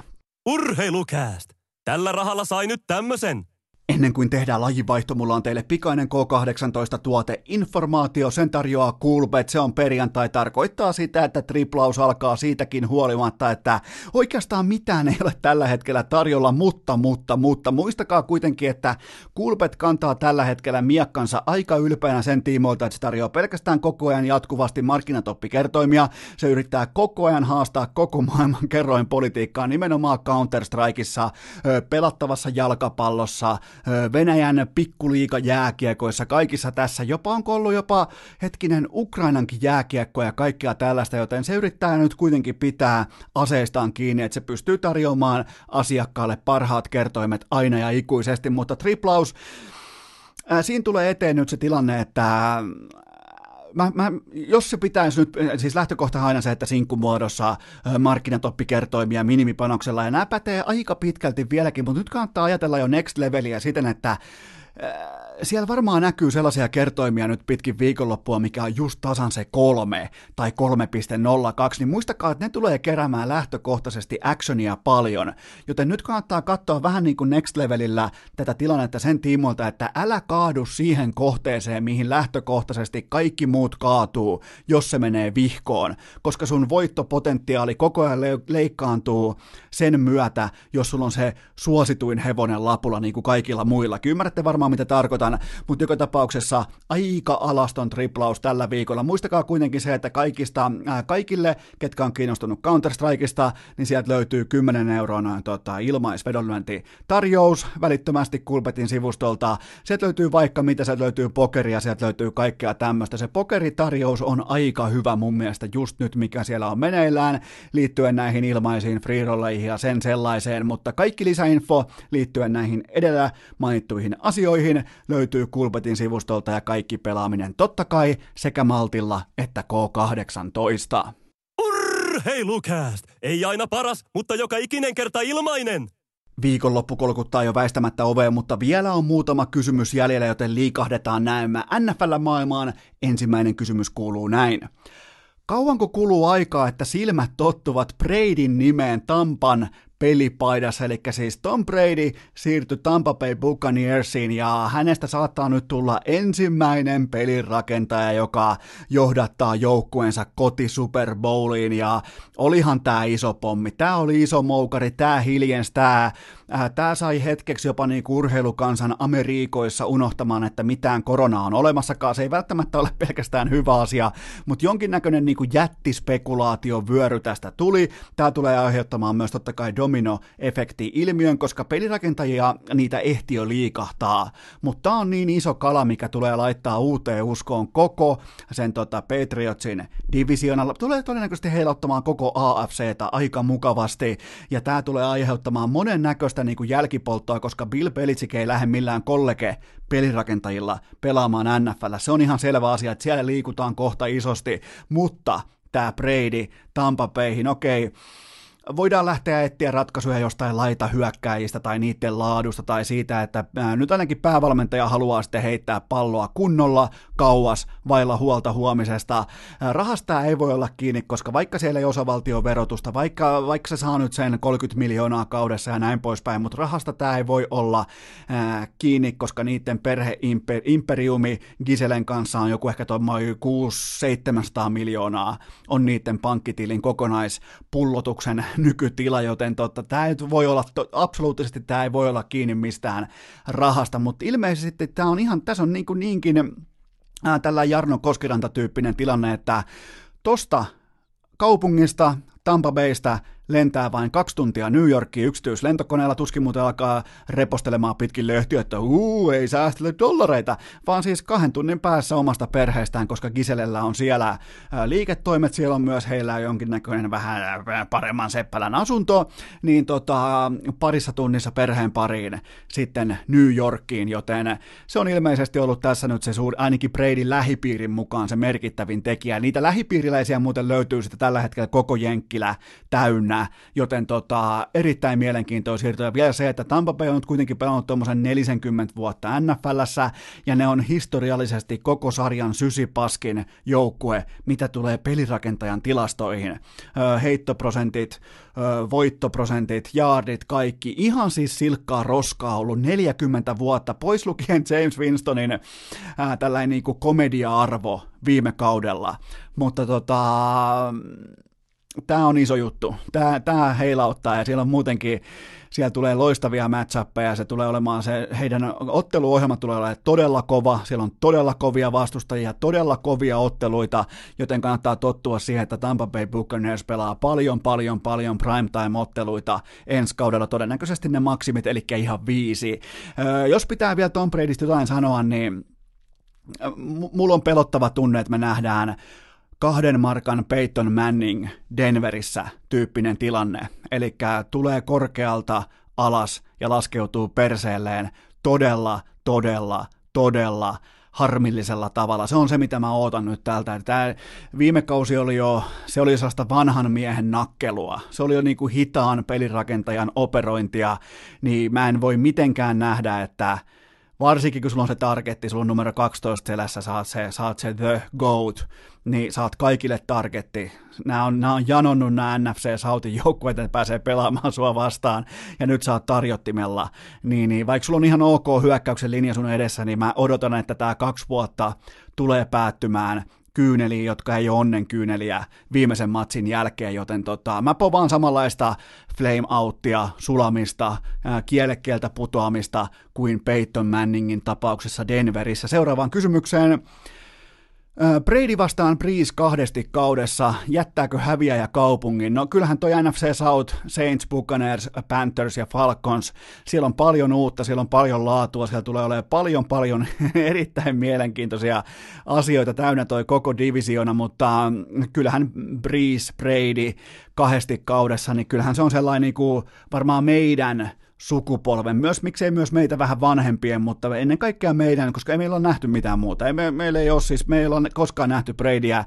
Urheilukääst! Tällä rahalla sai nyt tämmösen. Ennen kuin tehdään lajivaihto, mulla on teille pikainen K18-tuote. Informaatio, sen tarjoaa Coolbet, se on perjantai, tarkoittaa sitä, että triplaus alkaa siitäkin huolimatta, että oikeastaan mitään ei ole tällä hetkellä tarjolla, mutta, mutta, mutta. Muistakaa kuitenkin, että Coolbet kantaa tällä hetkellä miekkansa aika ylpeänä sen tiimoilta, että se tarjoaa pelkästään koko ajan jatkuvasti markkinatoppikertoimia, se yrittää koko ajan haastaa koko maailman kerroin politiikkaa nimenomaan Counter-Strikeissa, pelattavassa jalkapallossa, Venäjän pikkuliika jääkiekoissa, kaikissa tässä, jopa on ollut jopa hetkinen Ukrainankin jääkiekko ja kaikkea tällaista, joten se yrittää nyt kuitenkin pitää aseistaan kiinni, että se pystyy tarjoamaan asiakkaalle parhaat kertoimet aina ja ikuisesti, mutta triplaus, siinä tulee eteen nyt se tilanne, että mä, mä, jos se pitäisi nyt, siis lähtökohta aina se, että sinkkumuodossa markkinatoppikertoimia minimipanoksella, ja nämä pätee aika pitkälti vieläkin, mutta nyt kannattaa ajatella jo next leveliä siten, että siellä varmaan näkyy sellaisia kertoimia nyt pitkin viikonloppua, mikä on just tasan se kolme tai 3.02, niin muistakaa, että ne tulee keräämään lähtökohtaisesti actionia paljon, joten nyt kannattaa katsoa vähän niin kuin next levelillä tätä tilannetta sen tiimoilta, että älä kaadu siihen kohteeseen, mihin lähtökohtaisesti kaikki muut kaatuu, jos se menee vihkoon, koska sun voittopotentiaali koko ajan le- leikkaantuu sen myötä, jos sulla on se suosituin hevonen lapulla niin kuin kaikilla muilla. Ymmärrätte varmaan, mitä tarkoitan, mutta joka tapauksessa aika alaston triplaus tällä viikolla. Muistakaa kuitenkin se, että kaikista, äh, kaikille, ketkä on kiinnostunut Counter-Strikeista, niin sieltä löytyy 10 euron tota, ilmaisvedonlyönti tarjous välittömästi Kulpetin sivustolta. Sieltä löytyy vaikka mitä, sieltä löytyy pokeria, sieltä löytyy kaikkea tämmöistä. Se pokeritarjous on aika hyvä mun mielestä just nyt, mikä siellä on meneillään, liittyen näihin ilmaisiin freerolleihin ja sen sellaiseen, mutta kaikki lisäinfo liittyen näihin edellä mainittuihin asioihin löytyy Kulpetin sivustolta ja kaikki pelaaminen totta kai sekä Maltilla että K18. Urheilukääst! Ei aina paras, mutta joka ikinen kerta ilmainen! Viikonloppu kolkuttaa jo väistämättä oveen, mutta vielä on muutama kysymys jäljellä, joten liikahdetaan näemmä NFL-maailmaan. Ensimmäinen kysymys kuuluu näin. Kauanko kuluu aikaa, että silmät tottuvat Bradyn nimeen Tampan pelipaidassa, eli siis Tom Brady siirtyi Tampa Bay Buccaneersiin ja hänestä saattaa nyt tulla ensimmäinen pelirakentaja, joka johdattaa joukkueensa koti Super Bowliin. Ja olihan tämä iso pommi, tämä oli iso moukari, tämä hiljens, tämä Tämä sai hetkeksi jopa niin urheilukansan Amerikoissa unohtamaan, että mitään koronaa on olemassakaan. Se ei välttämättä ole pelkästään hyvä asia, mutta jonkinnäköinen niin kuin jättispekulaatio vyöry tästä tuli. Tämä tulee aiheuttamaan myös totta kai domino-efekti-ilmiön, koska pelirakentajia niitä ehti jo liikahtaa. Mutta tämä on niin iso kala, mikä tulee laittaa uuteen uskoon koko sen tota, Patriotsin divisionalla. Tulee todennäköisesti heilottamaan koko AFCtä aika mukavasti, ja tämä tulee aiheuttamaan monen näköistä tämmöistä niin kuin jälkipolttoa, koska Bill Belichick ei lähde millään kollege pelirakentajilla pelaamaan NFL. Se on ihan selvä asia, että siellä liikutaan kohta isosti, mutta tämä Brady Tampa Bayhin, okei, okay, voidaan lähteä etsiä ratkaisuja jostain laita hyökkäjistä tai niiden laadusta tai siitä, että nyt ainakin päävalmentaja haluaa sitten heittää palloa kunnolla kauas vailla huolta huomisesta. Rahasta ei voi olla kiinni, koska vaikka siellä ei osavaltion verotusta, vaikka, vaikka se saa nyt sen 30 miljoonaa kaudessa ja näin poispäin, mutta rahasta tämä ei voi olla kiinni, koska niiden perheimperiumi Giselen kanssa on joku ehkä 6-700 miljoonaa on niiden pankkitilin kokonaispullotuksen nykytila, joten totta, tämä ei voi olla, to, absoluuttisesti tämä ei voi olla kiinni mistään rahasta, mutta ilmeisesti tämä on ihan, tässä on niin kuin niinkin äh, tällä Jarno Koskiranta-tyyppinen tilanne, että tosta kaupungista, Tampa Baystä lentää vain kaksi tuntia New Yorkiin yksityislentokoneella, tuskin muuten alkaa repostelemaan pitkin lehtiä, että uu, ei säästele dollareita, vaan siis kahden tunnin päässä omasta perheestään, koska Giselellä on siellä liiketoimet, siellä on myös heillä jonkinnäköinen vähän paremman seppälän asunto, niin tota, parissa tunnissa perheen pariin sitten New Yorkiin, joten se on ilmeisesti ollut tässä nyt se suuri, ainakin Bradyn lähipiirin mukaan se merkittävin tekijä. Niitä lähipiiriläisiä muuten löytyy sitten tällä hetkellä koko Jenkkilä täynnä, joten tota, erittäin mielenkiintoista siirtoja. Vielä se, että Tampa Bay on kuitenkin pelannut tuommoisen 40 vuotta NFLssä, ja ne on historiallisesti koko sarjan sysipaskin joukkue, mitä tulee pelirakentajan tilastoihin. heittoprosentit, voittoprosentit, jaardit, kaikki. Ihan siis silkkaa roskaa ollut 40 vuotta, pois lukien James Winstonin ää, tällainen niin komedia-arvo viime kaudella. Mutta tota, tämä on iso juttu. Tämä, tämä heilauttaa ja siellä on muutenkin, siellä tulee loistavia match se tulee olemaan se, heidän otteluohjelma tulee olemaan todella kova, siellä on todella kovia vastustajia, todella kovia otteluita, joten kannattaa tottua siihen, että Tampa Bay Buccaneers pelaa paljon, paljon, paljon primetime-otteluita ensi kaudella, todennäköisesti ne maksimit, eli ihan viisi. Jos pitää vielä Tom Bradystä jotain sanoa, niin mulla on pelottava tunne, että me nähdään kahden markan Peyton Manning Denverissä tyyppinen tilanne. Eli tulee korkealta alas ja laskeutuu perseelleen todella, todella, todella harmillisella tavalla. Se on se, mitä mä ootan nyt tältä. Tämä viime kausi oli jo, se oli sellaista vanhan miehen nakkelua. Se oli jo niin kuin hitaan pelirakentajan operointia, niin mä en voi mitenkään nähdä, että varsinkin kun sulla on se targetti, sulla on numero 12 selässä, saat se, saat se the goat, niin saat kaikille targetti. Nämä on, nämä on janonnut nämä NFC Southin joukkueet, että pääsee pelaamaan sua vastaan, ja nyt saat tarjottimella. Niin, niin vaikka sulla on ihan ok hyökkäyksen linja sun edessä, niin mä odotan, että tämä kaksi vuotta tulee päättymään kyyneliä, jotka ei ole onnenkyyneliä viimeisen matsin jälkeen, joten tota, mä povaan samanlaista flame outtia, sulamista, ää, kielekieltä putoamista kuin Peyton Manningin tapauksessa Denverissä. Seuraavaan kysymykseen. Brady vastaan Breeze kahdesti kaudessa, jättääkö häviäjä kaupungin? No kyllähän toi NFC South, Saints, Buccaneers, Panthers ja Falcons, siellä on paljon uutta, siellä on paljon laatua, siellä tulee olemaan paljon paljon erittäin mielenkiintoisia asioita täynnä toi koko divisiona, mutta kyllähän Breeze, Brady kahdesti kaudessa, niin kyllähän se on sellainen niin kuin varmaan meidän sukupolven, myös miksei myös meitä vähän vanhempien, mutta ennen kaikkea meidän, koska ei meillä ole nähty mitään muuta. Ei me, meillä ei ole siis, meillä on koskaan nähty Bradyä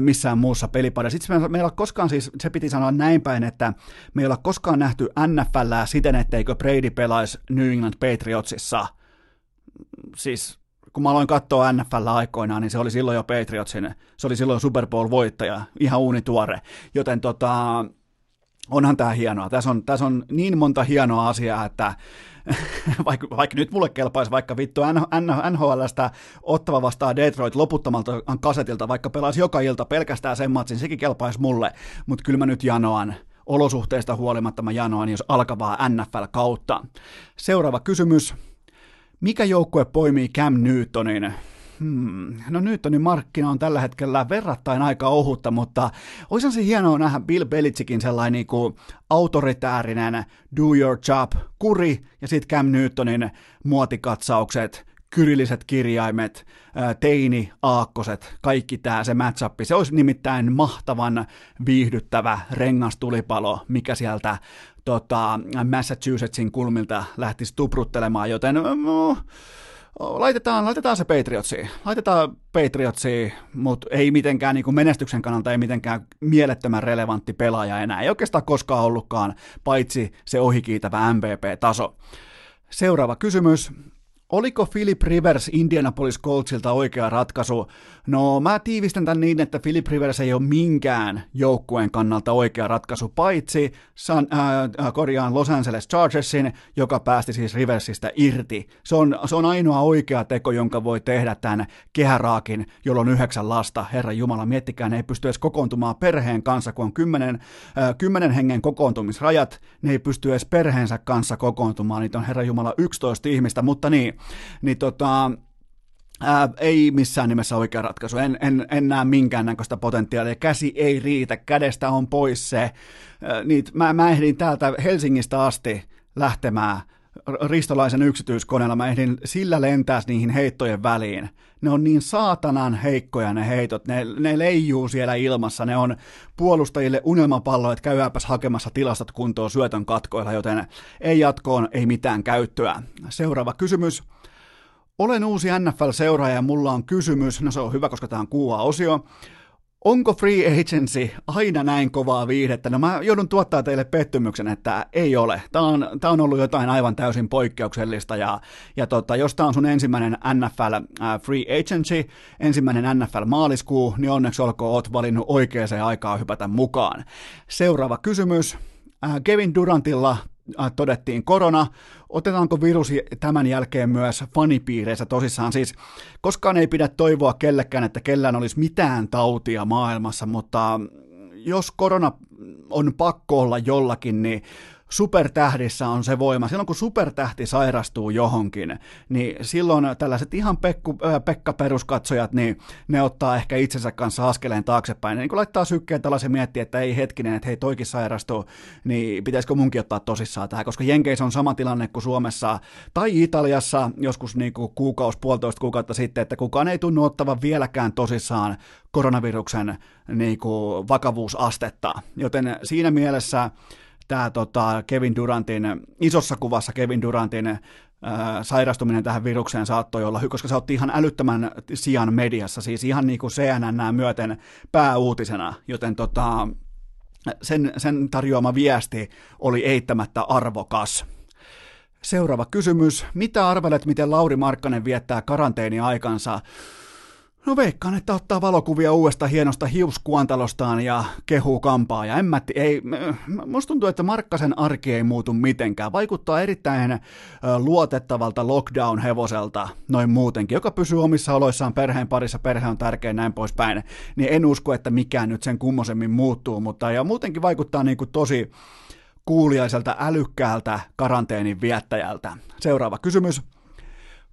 missään muussa peliparissa. Sitten meillä, meillä on koskaan siis, se piti sanoa näin päin, että me ei ole koskaan nähty NFLää siten, etteikö Brady pelaisi New England Patriotsissa. Siis kun mä aloin katsoa NFL aikoinaan, niin se oli silloin jo Patriotsin, se oli silloin Super Bowl-voittaja, ihan uunituore. Joten tota, onhan tämä hienoa. Tässä on, tässä on niin monta hienoa asiaa, että vaikka, vaikka nyt mulle kelpaisi vaikka vittu NHLstä ottava vastaan Detroit loputtomalta kasetilta, vaikka pelaisi joka ilta pelkästään sen matsin, sekin kelpaisi mulle, mutta kyllä mä nyt janoan olosuhteista huolimatta mä janoan, jos alkavaa NFL-kautta. Seuraava kysymys. Mikä joukkue poimii Cam Newtonin? Hmm. No Newtonin markkina on tällä hetkellä verrattain aika ohutta, mutta olisihan se hienoa nähdä Bill Belichickin sellainen niin kuin autoritäärinen do your job kuri ja sitten Cam Newtonin muotikatsaukset, kyrilliset kirjaimet, teini, aakkoset, kaikki tämä se matchup. Se olisi nimittäin mahtavan viihdyttävä rengastulipalo, mikä sieltä tota, Massachusettsin kulmilta lähtisi tupruttelemaan, joten no, laitetaan, laitetaan se Patriotsiin. Laitetaan Patriotsiin, mutta ei mitenkään niin menestyksen kannalta ei mitenkään mielettömän relevantti pelaaja enää. Ei oikeastaan koskaan ollutkaan, paitsi se ohikiitävä MVP-taso. Seuraava kysymys. Oliko Philip Rivers Indianapolis Coltsilta oikea ratkaisu? No mä tiivistän tämän niin, että Philip Rivers ei ole minkään joukkueen kannalta oikea ratkaisu, paitsi San, äh, korjaan Los Angeles Chargersin, joka päästi siis Riversistä irti. Se on, se on ainoa oikea teko, jonka voi tehdä tämän kehäraakin, jolla on yhdeksän lasta. Herra Jumala, miettikää, ne ei pysty edes kokoontumaan perheen kanssa, kun on kymmenen, äh, kymmenen hengen kokoontumisrajat, ne ei pysty edes perheensä kanssa kokoontumaan, niitä on Herra Jumala 11 ihmistä, mutta niin, niin tota, Ää, ei missään nimessä oikea ratkaisu. En, en, en näe minkäännäköistä potentiaalia. Käsi ei riitä, kädestä on pois se. Ää, niit, mä, mä ehdin täältä Helsingistä asti lähtemään ristolaisen yksityiskoneella. Mä ehdin sillä lentää niihin heittojen väliin. Ne on niin saatanan heikkoja ne heitot. Ne, ne leijuu siellä ilmassa. Ne on puolustajille unelmapallo, että käydäänpäs hakemassa tilastot kuntoon syötön katkoilla, joten ei jatkoon, ei mitään käyttöä. Seuraava kysymys. Olen uusi NFL-seuraaja ja mulla on kysymys, no se on hyvä, koska tämä on kuuva osio. Onko free agency aina näin kovaa viihdettä? No mä joudun tuottaa teille pettymyksen, että ei ole. Tämä on, tämä on ollut jotain aivan täysin poikkeuksellista ja, ja tota, jos tämä on sun ensimmäinen NFL äh, free agency, ensimmäinen NFL maaliskuu, niin onneksi olkoon, oot valinnut oikeaan aikaan hypätä mukaan. Seuraava kysymys. Äh, Kevin Durantilla todettiin korona. Otetaanko virusi tämän jälkeen myös fanipiireissä tosissaan? Siis koskaan ei pidä toivoa kellekään, että kellään olisi mitään tautia maailmassa, mutta jos korona on pakko olla jollakin, niin supertähdissä on se voima. Silloin kun supertähti sairastuu johonkin, niin silloin tällaiset ihan Pekku, äh, Pekka-peruskatsojat, niin ne ottaa ehkä itsensä kanssa askeleen taaksepäin. Ja niin kun laittaa sykkeen tällaisen miettiä, että ei hetkinen, että hei toikin sairastuu, niin pitäisikö munkin ottaa tosissaan tähän, koska Jenkeissä on sama tilanne kuin Suomessa tai Italiassa joskus niin kuin kuukausi, puolitoista kuukautta sitten, että kukaan ei tunnu ottavan vieläkään tosissaan koronaviruksen niin kuin vakavuusastetta. Joten siinä mielessä tämä tota, Kevin Durantin, isossa kuvassa Kevin Durantin ää, sairastuminen tähän virukseen saattoi olla, koska se otti ihan älyttömän sijan mediassa, siis ihan niin kuin CNN myöten pääuutisena, joten tota, sen, sen tarjoama viesti oli eittämättä arvokas. Seuraava kysymys. Mitä arvelet, miten Lauri Markkanen viettää karanteeni-aikansa? No veikkaan, että ottaa valokuvia uudesta hienosta hiuskuantalostaan ja kehuu kampaa. Ja en mä, ei, musta tuntuu, että Markkasen arki ei muutu mitenkään. Vaikuttaa erittäin luotettavalta lockdown-hevoselta noin muutenkin, joka pysyy omissa oloissaan perheen parissa, perhe on tärkeä näin poispäin. Niin en usko, että mikään nyt sen kummosemmin muuttuu, mutta ja muutenkin vaikuttaa niin kuin tosi kuuliaiselta, älykkäältä karanteenin viettäjältä. Seuraava kysymys.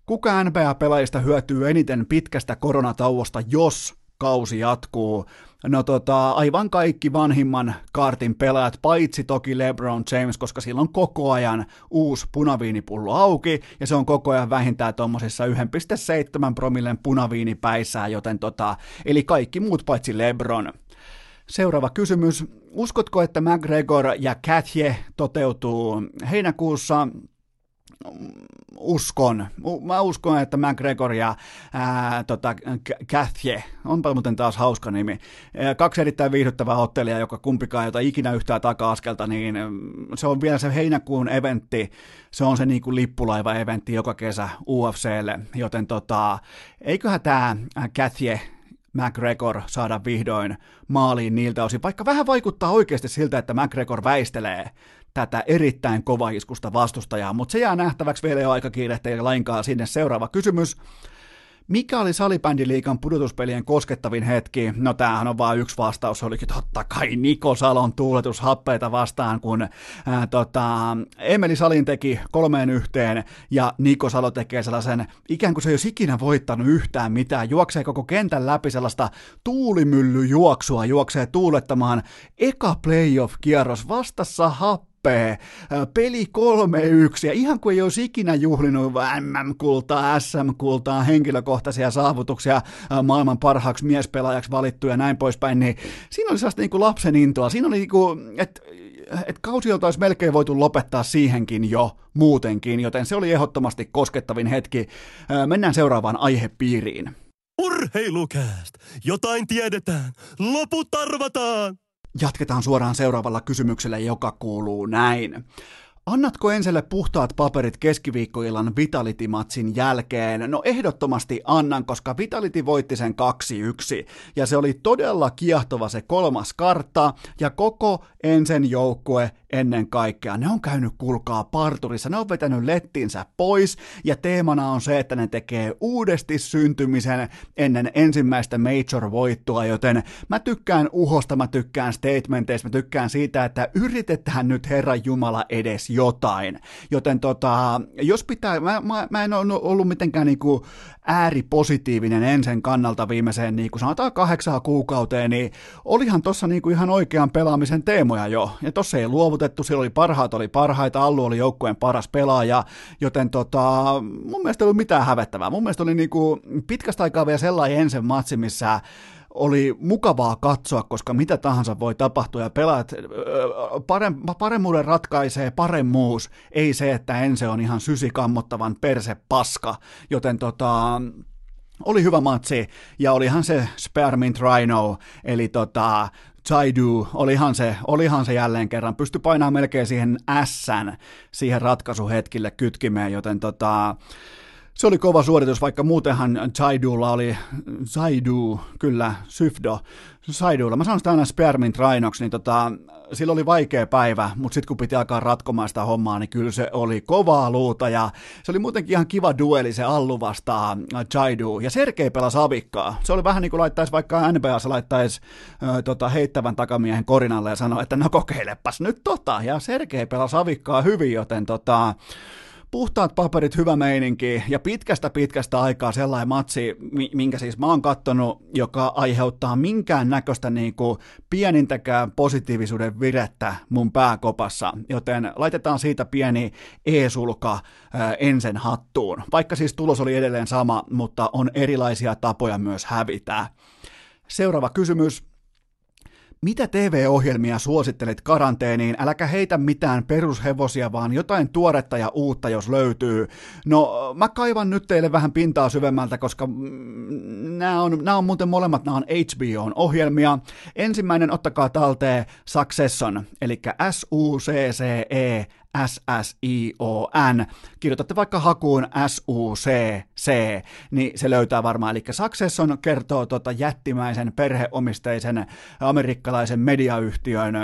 Kuka NBA-pelaajista hyötyy eniten pitkästä koronatauosta, jos kausi jatkuu? No tota, aivan kaikki vanhimman kaartin pelaajat, paitsi toki LeBron James, koska sillä on koko ajan uusi punaviinipullo auki, ja se on koko ajan vähintään tuommoisessa 1,7 promillen punaviinipäissään, joten tota, eli kaikki muut paitsi LeBron. Seuraava kysymys. Uskotko, että McGregor ja Katje toteutuu heinäkuussa? Uskon. Mä uskon, että McGregor ja ää, tota, Kathje, onpa muuten taas hauska nimi, kaksi erittäin viihdyttävää hotellia, joka kumpikaan jota ikinä yhtään taka-askelta, niin se on vielä se heinäkuun eventti, se on se niin kuin lippulaiva-eventti joka kesä UFClle, joten tota, eiköhän tämä Kathje McGregor saada vihdoin maaliin niiltä osin, vaikka vähän vaikuttaa oikeasti siltä, että McGregor väistelee tätä erittäin kovaiskusta vastustajaa, mutta se jää nähtäväksi vielä jo aika kiirehtiä lainkaan sinne. Seuraava kysymys. Mikä oli salibändiliikan pudotuspelien koskettavin hetki? No tämähän on vain yksi vastaus, se olikin totta kai Niko Salon tuuletushappeita vastaan, kun ää, tota, Emeli Salin teki kolmeen yhteen ja Niko Salo tekee sellaisen, ikään kuin se ei olisi ikinä voittanut yhtään mitään, juoksee koko kentän läpi sellaista tuulimyllyjuoksua, juoksee tuulettamaan eka playoff-kierros vastassa happi uppee. Peli 3-1 ja ihan kuin ei olisi ikinä juhlinut MM-kultaa, SM-kultaa, henkilökohtaisia saavutuksia, maailman parhaaksi miespelaajaksi valittu ja näin poispäin, niin siinä oli sellaista niin kuin lapsen intoa. Siinä oli niin kuin, että et kausi olisi melkein voitu lopettaa siihenkin jo muutenkin, joten se oli ehdottomasti koskettavin hetki. Mennään seuraavaan aihepiiriin. Urheilukääst! Jotain tiedetään! Loput arvataan! Jatketaan suoraan seuraavalla kysymyksellä, joka kuuluu näin. Annatko Enselle puhtaat paperit keskiviikkoillan Vitality-matsin jälkeen? No ehdottomasti annan, koska Vitality voitti sen 2-1, ja se oli todella kiehtova se kolmas kartta, ja koko Ensen joukkue ennen kaikkea. Ne on käynyt kulkaa parturissa, ne on vetänyt lettinsä pois ja teemana on se, että ne tekee uudesti syntymisen ennen ensimmäistä major-voittoa, joten mä tykkään uhosta, mä tykkään statementeista, mä tykkään siitä, että yritetään nyt Herran Jumala edes jotain. Joten tota, jos pitää, mä, mä, mä en ole ollut mitenkään niinku ääripositiivinen ensin kannalta viimeiseen niin kuin sanotaan kahdeksaa kuukauteen, niin olihan tuossa niin ihan oikean pelaamisen teemoja jo. Ja tuossa ei luovutettu, siellä oli parhaat, oli parhaita, Allu oli joukkueen paras pelaaja, joten tota, mun mielestä ei ollut mitään hävettävää. Mun mielestä oli niin kuin pitkästä aikaa vielä sellainen ensin matsi, missä oli mukavaa katsoa, koska mitä tahansa voi tapahtua ja pelaat, parem, paremmuuden ratkaisee paremmuus, ei se, että ensi on ihan sysikammottavan perse paska, joten tota, oli hyvä matsi. Ja olihan se Spermint Rhino, eli tota, Chaidu, olihan se, olihan se jälleen kerran, pysty painamaan melkein siihen S siihen ratkaisuhetkille kytkimeen, joten tota, se oli kova suoritus, vaikka muutenhan Zaidulla oli, Zaidu, kyllä, Syfdo, Zaidulla, mä sanon sitä aina Spermin trainoksi, niin tota, sillä oli vaikea päivä, mutta sitten kun piti alkaa ratkomaan sitä hommaa, niin kyllä se oli kovaa luuta ja se oli muutenkin ihan kiva dueli se Allu vastaan Zaidu ja Sergei pelasi avikkaa. Se oli vähän niin kuin laittaisi vaikka NBAssa laittaisi äh, tota, heittävän takamiehen korinalle ja sanoi, että no kokeilepas nyt tota. Ja Sergei pelasi avikkaa hyvin, joten tota, puhtaat paperit, hyvä meininki ja pitkästä pitkästä aikaa sellainen matsi, minkä siis mä oon kattonut, joka aiheuttaa minkään näköistä niin kuin pienintäkään positiivisuuden virettä mun pääkopassa, joten laitetaan siitä pieni e-sulka ensin hattuun. Vaikka siis tulos oli edelleen sama, mutta on erilaisia tapoja myös hävitä. Seuraava kysymys. Mitä TV-ohjelmia suosittelet karanteeniin? Äläkä heitä mitään perushevosia, vaan jotain tuoretta ja uutta, jos löytyy. No, mä kaivan nyt teille vähän pintaa syvemmältä, koska mm, nämä on, nämä on muuten molemmat, nämä on HBOn ohjelmia. Ensimmäinen, ottakaa talteen Succession, eli S-U-C-C-E S-S-I-O-N. Kirjoitatte vaikka hakuun S-U-C-C, niin se löytää varmaan. Eli Succession kertoo tota jättimäisen perheomisteisen amerikkalaisen mediayhtiön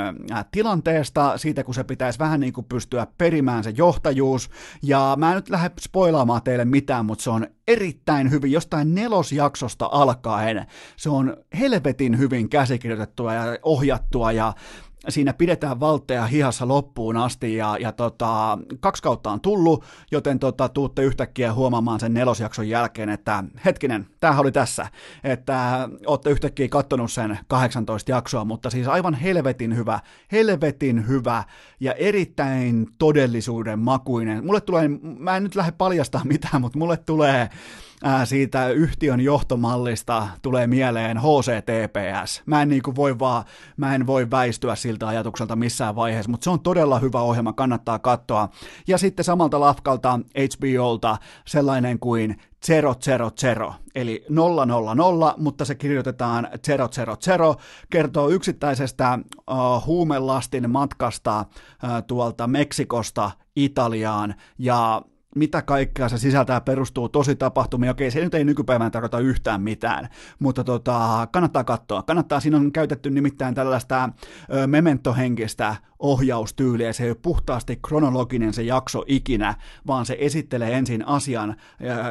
tilanteesta, siitä kun se pitäisi vähän niin kuin pystyä perimään se johtajuus. Ja mä en nyt lähde spoilaamaan teille mitään, mutta se on erittäin hyvin, jostain nelosjaksosta alkaen. Se on helvetin hyvin käsikirjoitettua ja ohjattua ja siinä pidetään valtteja hihassa loppuun asti ja, ja tota, kaksi kautta on tullut, joten tota, tuutte yhtäkkiä huomaamaan sen nelosjakson jälkeen, että hetkinen, tämähän oli tässä, että olette yhtäkkiä kattonut sen 18 jaksoa, mutta siis aivan helvetin hyvä, helvetin hyvä ja erittäin todellisuuden makuinen. Mulle tulee, mä en nyt lähde paljastaa mitään, mutta mulle tulee ää, siitä yhtiön johtomallista tulee mieleen HCTPS. Mä en, niin kuin voi vaan, mä en voi väistyä siltä ajatukselta missään vaiheessa, mutta se on todella hyvä ohjelma, kannattaa katsoa. Ja sitten samalta lafkalta HBOlta sellainen kuin 000, eli 000, mutta se kirjoitetaan 000, kertoo yksittäisestä uh, huumelastin matkasta uh, tuolta Meksikosta Italiaan, ja mitä kaikkea se sisältää, perustuu tosi tapahtumia. Okei, se nyt ei nykypäivänä tarkoita yhtään mitään, mutta tota, kannattaa katsoa. Kannattaa, siinä on käytetty nimittäin tällaista ö, mementohenkistä ohjaustyyliä. Se ei ole puhtaasti kronologinen se jakso ikinä, vaan se esittelee ensin asian ö,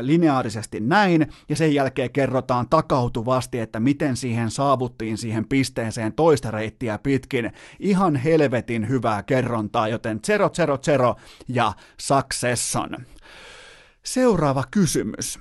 lineaarisesti näin, ja sen jälkeen kerrotaan takautuvasti, että miten siihen saavuttiin siihen pisteeseen toista reittiä pitkin. Ihan helvetin hyvää kerrontaa, joten 000 ja Succession. Seuraava kysymys.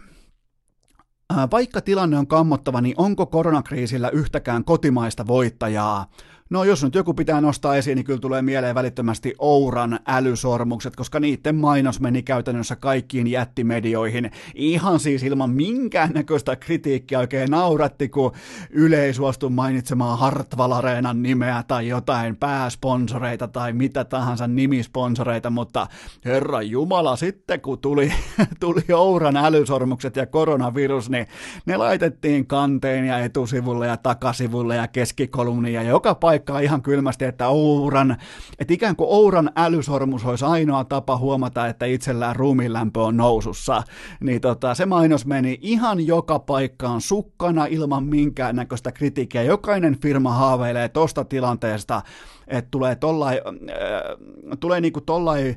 Vaikka tilanne on kammottava, niin onko koronakriisillä yhtäkään kotimaista voittajaa? No jos nyt joku pitää nostaa esiin, niin kyllä tulee mieleen välittömästi Ouran älysormukset, koska niiden mainos meni käytännössä kaikkiin jättimedioihin. Ihan siis ilman minkäännäköistä kritiikkiä oikein nauratti, kun Yle ei suostu mainitsemaan Hartwall nimeä tai jotain pääsponsoreita tai mitä tahansa nimisponsoreita, mutta herra Jumala, sitten kun tuli, tuli Ouran älysormukset ja koronavirus, niin ne laitettiin kanteen ja etusivulle ja takasivulle ja keskikolumniin ja joka paikka paikkaa ihan kylmästi, että Ouran, että ikään kuin Ouran älysormus olisi ainoa tapa huomata, että itsellään ruumiinlämpö on nousussa. Niin tota, se mainos meni ihan joka paikkaan sukkana ilman minkään näköistä kritiikkiä. Jokainen firma haaveilee tosta tilanteesta, että tulee tollai, äh, tulee niinku tollai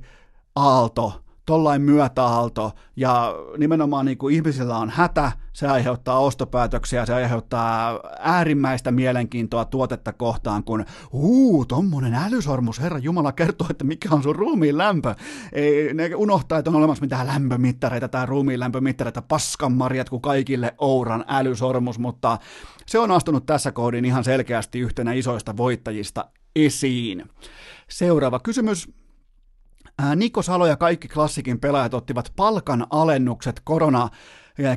aalto, tollain myötäaalto, ja nimenomaan niin kuin ihmisillä on hätä, se aiheuttaa ostopäätöksiä, se aiheuttaa äärimmäistä mielenkiintoa tuotetta kohtaan, kun huu, tommonen älysormus, herra Jumala kertoo, että mikä on sun ruumiin lämpö. Ei, ne unohtaa, että on olemassa mitään lämpömittareita tai ruumiin lämpömittareita, paskanmarjat kuin kaikille Ouran älysormus, mutta se on astunut tässä kohdin ihan selkeästi yhtenä isoista voittajista esiin. Seuraava kysymys. Niko Salo ja kaikki klassikin pelaajat ottivat palkan alennukset korona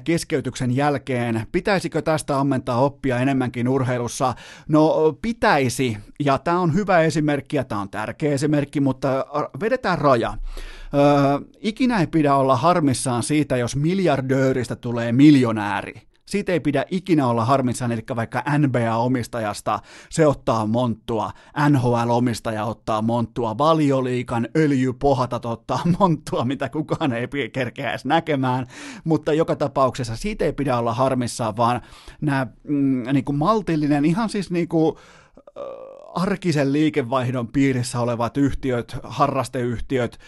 keskeytyksen jälkeen. Pitäisikö tästä ammentaa oppia enemmänkin urheilussa? No pitäisi, ja tämä on hyvä esimerkki ja tämä on tärkeä esimerkki, mutta vedetään raja. Öö, ikinä ei pidä olla harmissaan siitä, jos miljardööristä tulee miljonääri. Siitä ei pidä ikinä olla harmissaan, eli vaikka NBA-omistajasta se ottaa monttua, NHL-omistaja ottaa monttua, valioliikan öljypohatat ottaa monttua, mitä kukaan ei kerkeä edes näkemään, mutta joka tapauksessa siitä ei pidä olla harmissaan, vaan nämä mm, niin kuin maltillinen, ihan siis niin kuin, arkisen liikevaihdon piirissä olevat yhtiöt, harrasteyhtiöt,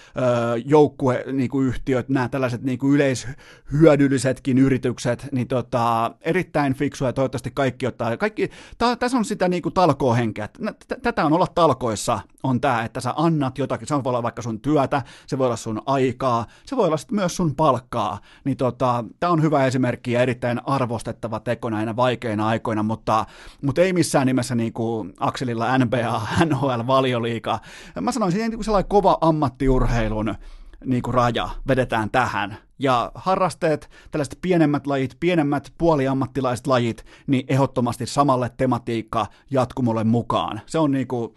joukkueyhtiöt, nämä tällaiset niin kuin yleishyödyllisetkin yritykset, niin tota, erittäin fiksuja, toivottavasti kaikki ottaa. Kaikki, tää, tässä on sitä niin kuin. Tätä on olla talkoissa, on tämä, että sä annat jotakin, se voi olla vaikka sun työtä, se voi olla sun aikaa, se voi olla myös sun palkkaa, niin tota, tämä on hyvä esimerkki ja erittäin arvostettava teko näinä vaikeina aikoina, mutta, mutta ei missään nimessä niin kuin Akselilla NBA, NHL, valioliika. Mä sanoisin, että sellainen kova ammattiurheilun niin kuin raja vedetään tähän. Ja harrasteet, tällaiset pienemmät lajit, pienemmät puoliammattilaiset lajit, niin ehdottomasti samalle tematiikka jatkumolle mukaan. Se on niin kuin,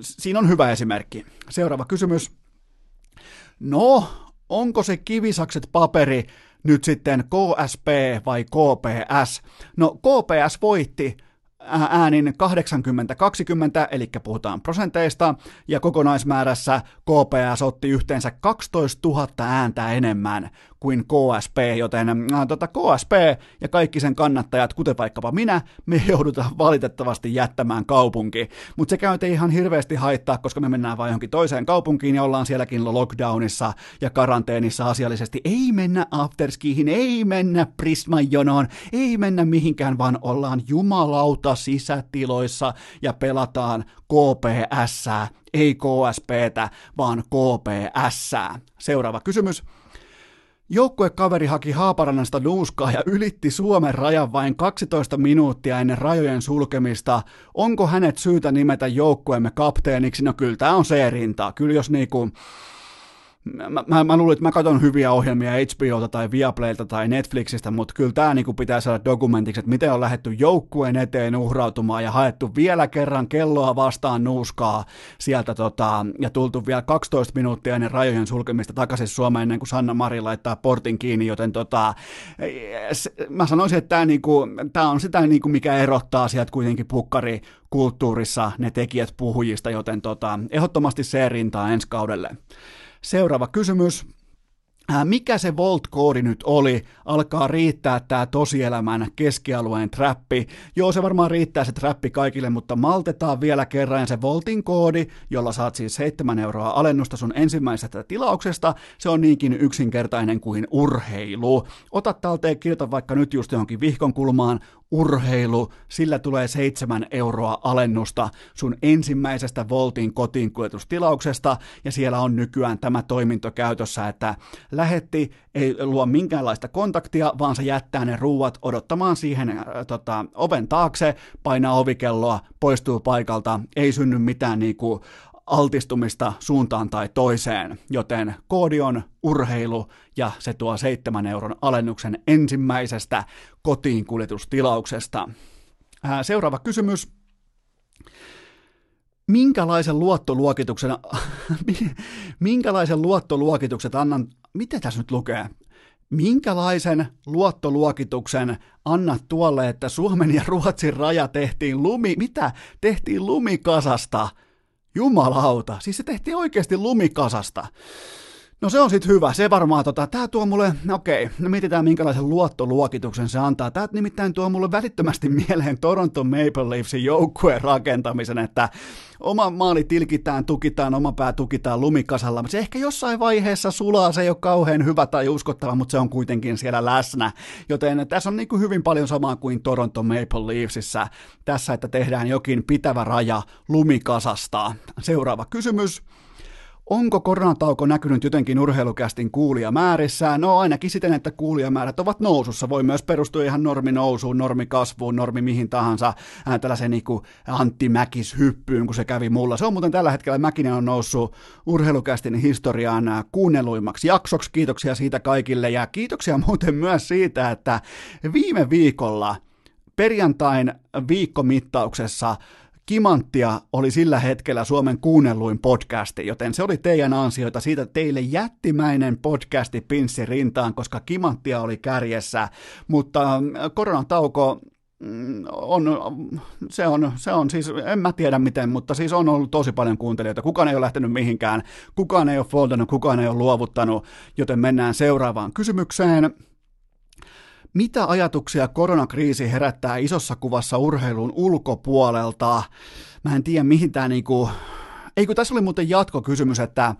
siinä on hyvä esimerkki. Seuraava kysymys. No, onko se kivisakset paperi nyt sitten KSP vai KPS? No, KPS voitti äänin 80-20, eli puhutaan prosenteista, ja kokonaismäärässä KPS otti yhteensä 12 000 ääntä enemmän kuin KSP, joten äh, tota, KSP ja kaikki sen kannattajat, kuten vaikkapa minä, me joudutaan valitettavasti jättämään kaupunki. Mutta se käy ihan hirveästi haittaa, koska me mennään vain johonkin toiseen kaupunkiin ja ollaan sielläkin lockdownissa ja karanteenissa asiallisesti. Ei mennä afterskiihin, ei mennä Prismajonoon, ei mennä mihinkään, vaan ollaan jumalauta sisätiloissa ja pelataan KPS, ei KSPtä, vaan KPS. Seuraava kysymys. Joukkuekaveri haki Haaparannasta nuuskaa ja ylitti Suomen rajan vain 12 minuuttia ennen rajojen sulkemista. Onko hänet syytä nimetä joukkueemme kapteeniksi? No kyllä tämä on se rintaa. Kyllä jos niinku, mä, mä, mä luulin, että mä katson hyviä ohjelmia HBOta tai Viaplaylta tai Netflixistä, mutta kyllä tämä niinku pitää saada dokumentiksi, että miten on lähetty joukkueen eteen uhrautumaan ja haettu vielä kerran kelloa vastaan nuuskaa sieltä tota, ja tultu vielä 12 minuuttia ennen rajojen sulkemista takaisin Suomeen ennen kuin Sanna Mari laittaa portin kiinni, joten tota, mä sanoisin, että tämä tää on sitä, niinku, mikä erottaa sieltä kuitenkin pukkari kulttuurissa ne tekijät puhujista, joten tota, ehdottomasti se rintaa ensi kaudelle. Seuraava kysymys. Äh, mikä se Volt-koodi nyt oli? Alkaa riittää tämä tosielämän keskialueen trappi. Joo, se varmaan riittää se trappi kaikille, mutta maltetaan vielä kerran se Voltin koodi, jolla saat siis 7 euroa alennusta sun ensimmäisestä tilauksesta. Se on niinkin yksinkertainen kuin urheilu. Ota talteen, kirjoita vaikka nyt just johonkin vihkon kulmaan urheilu, sillä tulee seitsemän euroa alennusta sun ensimmäisestä Voltin kotiin kuljetustilauksesta, ja siellä on nykyään tämä toiminto käytössä, että lähetti ei luo minkäänlaista kontaktia, vaan se jättää ne ruuat odottamaan siihen äh, tota, oven taakse, painaa ovikelloa, poistuu paikalta, ei synny mitään niinku altistumista suuntaan tai toiseen, joten koodi on urheilu ja se tuo 7 euron alennuksen ensimmäisestä kotiin kuljetustilauksesta. Seuraava kysymys. Minkälaisen luottoluokituksen, minkälaisen luottoluokitukset annan, mitä tässä nyt lukee? Minkälaisen luottoluokituksen annat tuolle, että Suomen ja Ruotsin raja tehtiin lumi, mitä tehtiin lumikasasta? Jumalauta, siis se tehtiin oikeasti lumikasasta. No se on sitten hyvä, se varmaan, tota, tämä tuo mulle, okei, no mietitään minkälaisen luottoluokituksen se antaa. Tämä nimittäin tuo mulle välittömästi mieleen Toronto Maple Leafsin joukkueen rakentamisen, että oma maali tilkitään, tukitaan, oma pää tukitaan lumikasalla, mutta se ehkä jossain vaiheessa sulaa, se ei ole kauhean hyvä tai uskottava, mutta se on kuitenkin siellä läsnä. Joten tässä on niin kuin hyvin paljon samaa kuin Toronto Maple Leafsissä tässä, että tehdään jokin pitävä raja lumikasasta. Seuraava kysymys. Onko koronatauko näkynyt jotenkin urheilukästin kuulijamäärissä? No ainakin siten, että kuulijamäärät ovat nousussa. Voi myös perustua ihan normi nousuun, normi kasvuun, normi mihin tahansa, äh, tällaisen niin kuin Antti Mäkis hyppyyn, kun se kävi mulla. Se on muuten tällä hetkellä, Mäkinen on noussut urheilukästin historiaan äh, kuunnelluimmaksi jaksoksi. Kiitoksia siitä kaikille ja kiitoksia muuten myös siitä, että viime viikolla perjantain viikkomittauksessa Kimanttia oli sillä hetkellä Suomen kuunnelluin podcasti, joten se oli teidän ansioita siitä teille jättimäinen podcasti pinssi rintaan, koska Kimanttia oli kärjessä, mutta äh, koronatauko mm, on, se on, se on siis, en mä tiedä miten, mutta siis on ollut tosi paljon kuuntelijoita. Kukaan ei ole lähtenyt mihinkään, kukaan ei ole foldannut, kukaan ei ole luovuttanut, joten mennään seuraavaan kysymykseen. Mitä ajatuksia koronakriisi herättää isossa kuvassa urheilun ulkopuolelta? Mä en tiedä, mihin tämä niinku... Ei kun tässä oli muuten jatkokysymys, että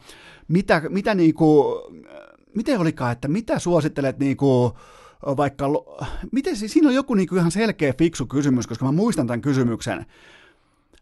mitä, mitä niinku... Miten olikaan, että mitä suosittelet niinku vaikka... Miten, siinä on joku niinku ihan selkeä fiksu kysymys, koska mä muistan tämän kysymyksen.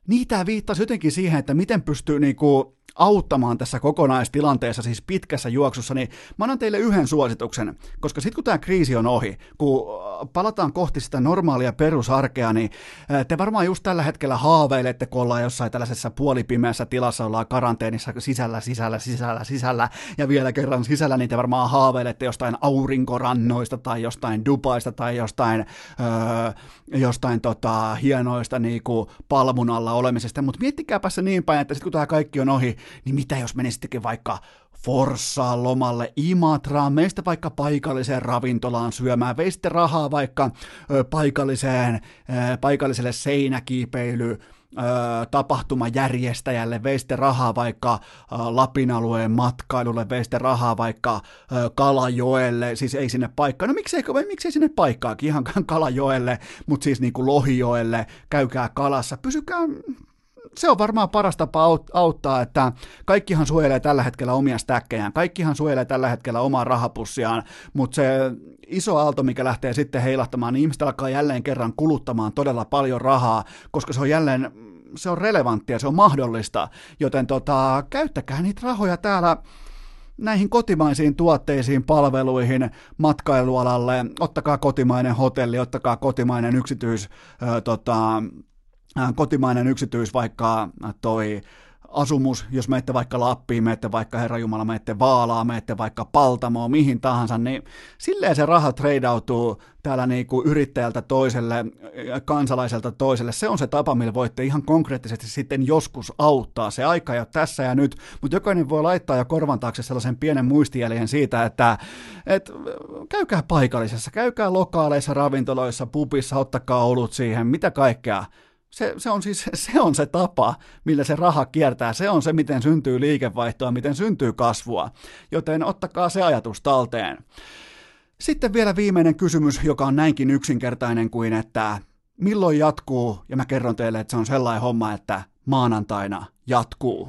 Niitä viittasi jotenkin siihen, että miten pystyy niinku auttamaan tässä kokonaistilanteessa, siis pitkässä juoksussa, niin mä annan teille yhden suosituksen, koska sitten kun tämä kriisi on ohi, kun äh, palataan kohti sitä normaalia perusarkea, niin äh, te varmaan just tällä hetkellä haaveilette, kun ollaan jossain tällaisessa puolipimeässä tilassa, ollaan karanteenissa sisällä, sisällä, sisällä, sisällä, ja vielä kerran sisällä, niin te varmaan haaveilette jostain aurinkorannoista tai jostain Dubaista tai jostain, öö, jostain tota, hienoista niinku palmun alla olemisesta, mutta miettikääpä se niin päin, että sitten kun tämä kaikki on ohi, niin mitä jos menisittekin vaikka Forssaan lomalle Imatraan, meistä vaikka paikalliseen ravintolaan syömään, veisitte rahaa vaikka ö, paikalliseen, ö, paikalliselle seinäkiipeily, tapahtumajärjestäjälle, veiste rahaa vaikka Lapin alueen matkailulle, veiste rahaa vaikka Kalajoelle, siis ei sinne paikkaan, no miksei, miksei sinne paikkaakin, ihan Kalajoelle, mutta siis niin kuin Lohijoelle, käykää kalassa, pysykää se on varmaan paras tapa auttaa, että kaikkihan suojelee tällä hetkellä omia stäkkejään, kaikkihan suojelee tällä hetkellä omaa rahapussiaan, mutta se iso aalto, mikä lähtee sitten heilahtamaan, niin ihmiset alkaa jälleen kerran kuluttamaan todella paljon rahaa, koska se on jälleen se on relevanttia, se on mahdollista, joten tota, käyttäkää niitä rahoja täällä näihin kotimaisiin tuotteisiin, palveluihin, matkailualalle, ottakaa kotimainen hotelli, ottakaa kotimainen yksityis, ö, tota, kotimainen yksityis, vaikka toi asumus, jos menette vaikka Lappiin, menette vaikka Herra Jumala, menette Vaalaa, menette vaikka Paltamoon, mihin tahansa, niin silleen se raha treidautuu täällä niin kuin yrittäjältä toiselle, kansalaiselta toiselle. Se on se tapa, millä voitte ihan konkreettisesti sitten joskus auttaa. Se aika ei ole tässä ja nyt, mutta jokainen voi laittaa jo korvan taakse sellaisen pienen muistijäljen siitä, että, että käykää paikallisessa, käykää lokaaleissa, ravintoloissa, pubissa, ottakaa olut siihen, mitä kaikkea se, se, on siis se on se tapa, millä se raha kiertää. Se on se, miten syntyy liikevaihtoa, miten syntyy kasvua. Joten ottakaa se ajatus talteen. Sitten vielä viimeinen kysymys, joka on näinkin yksinkertainen kuin, että milloin jatkuu, ja mä kerron teille, että se on sellainen homma, että maanantaina jatkuu.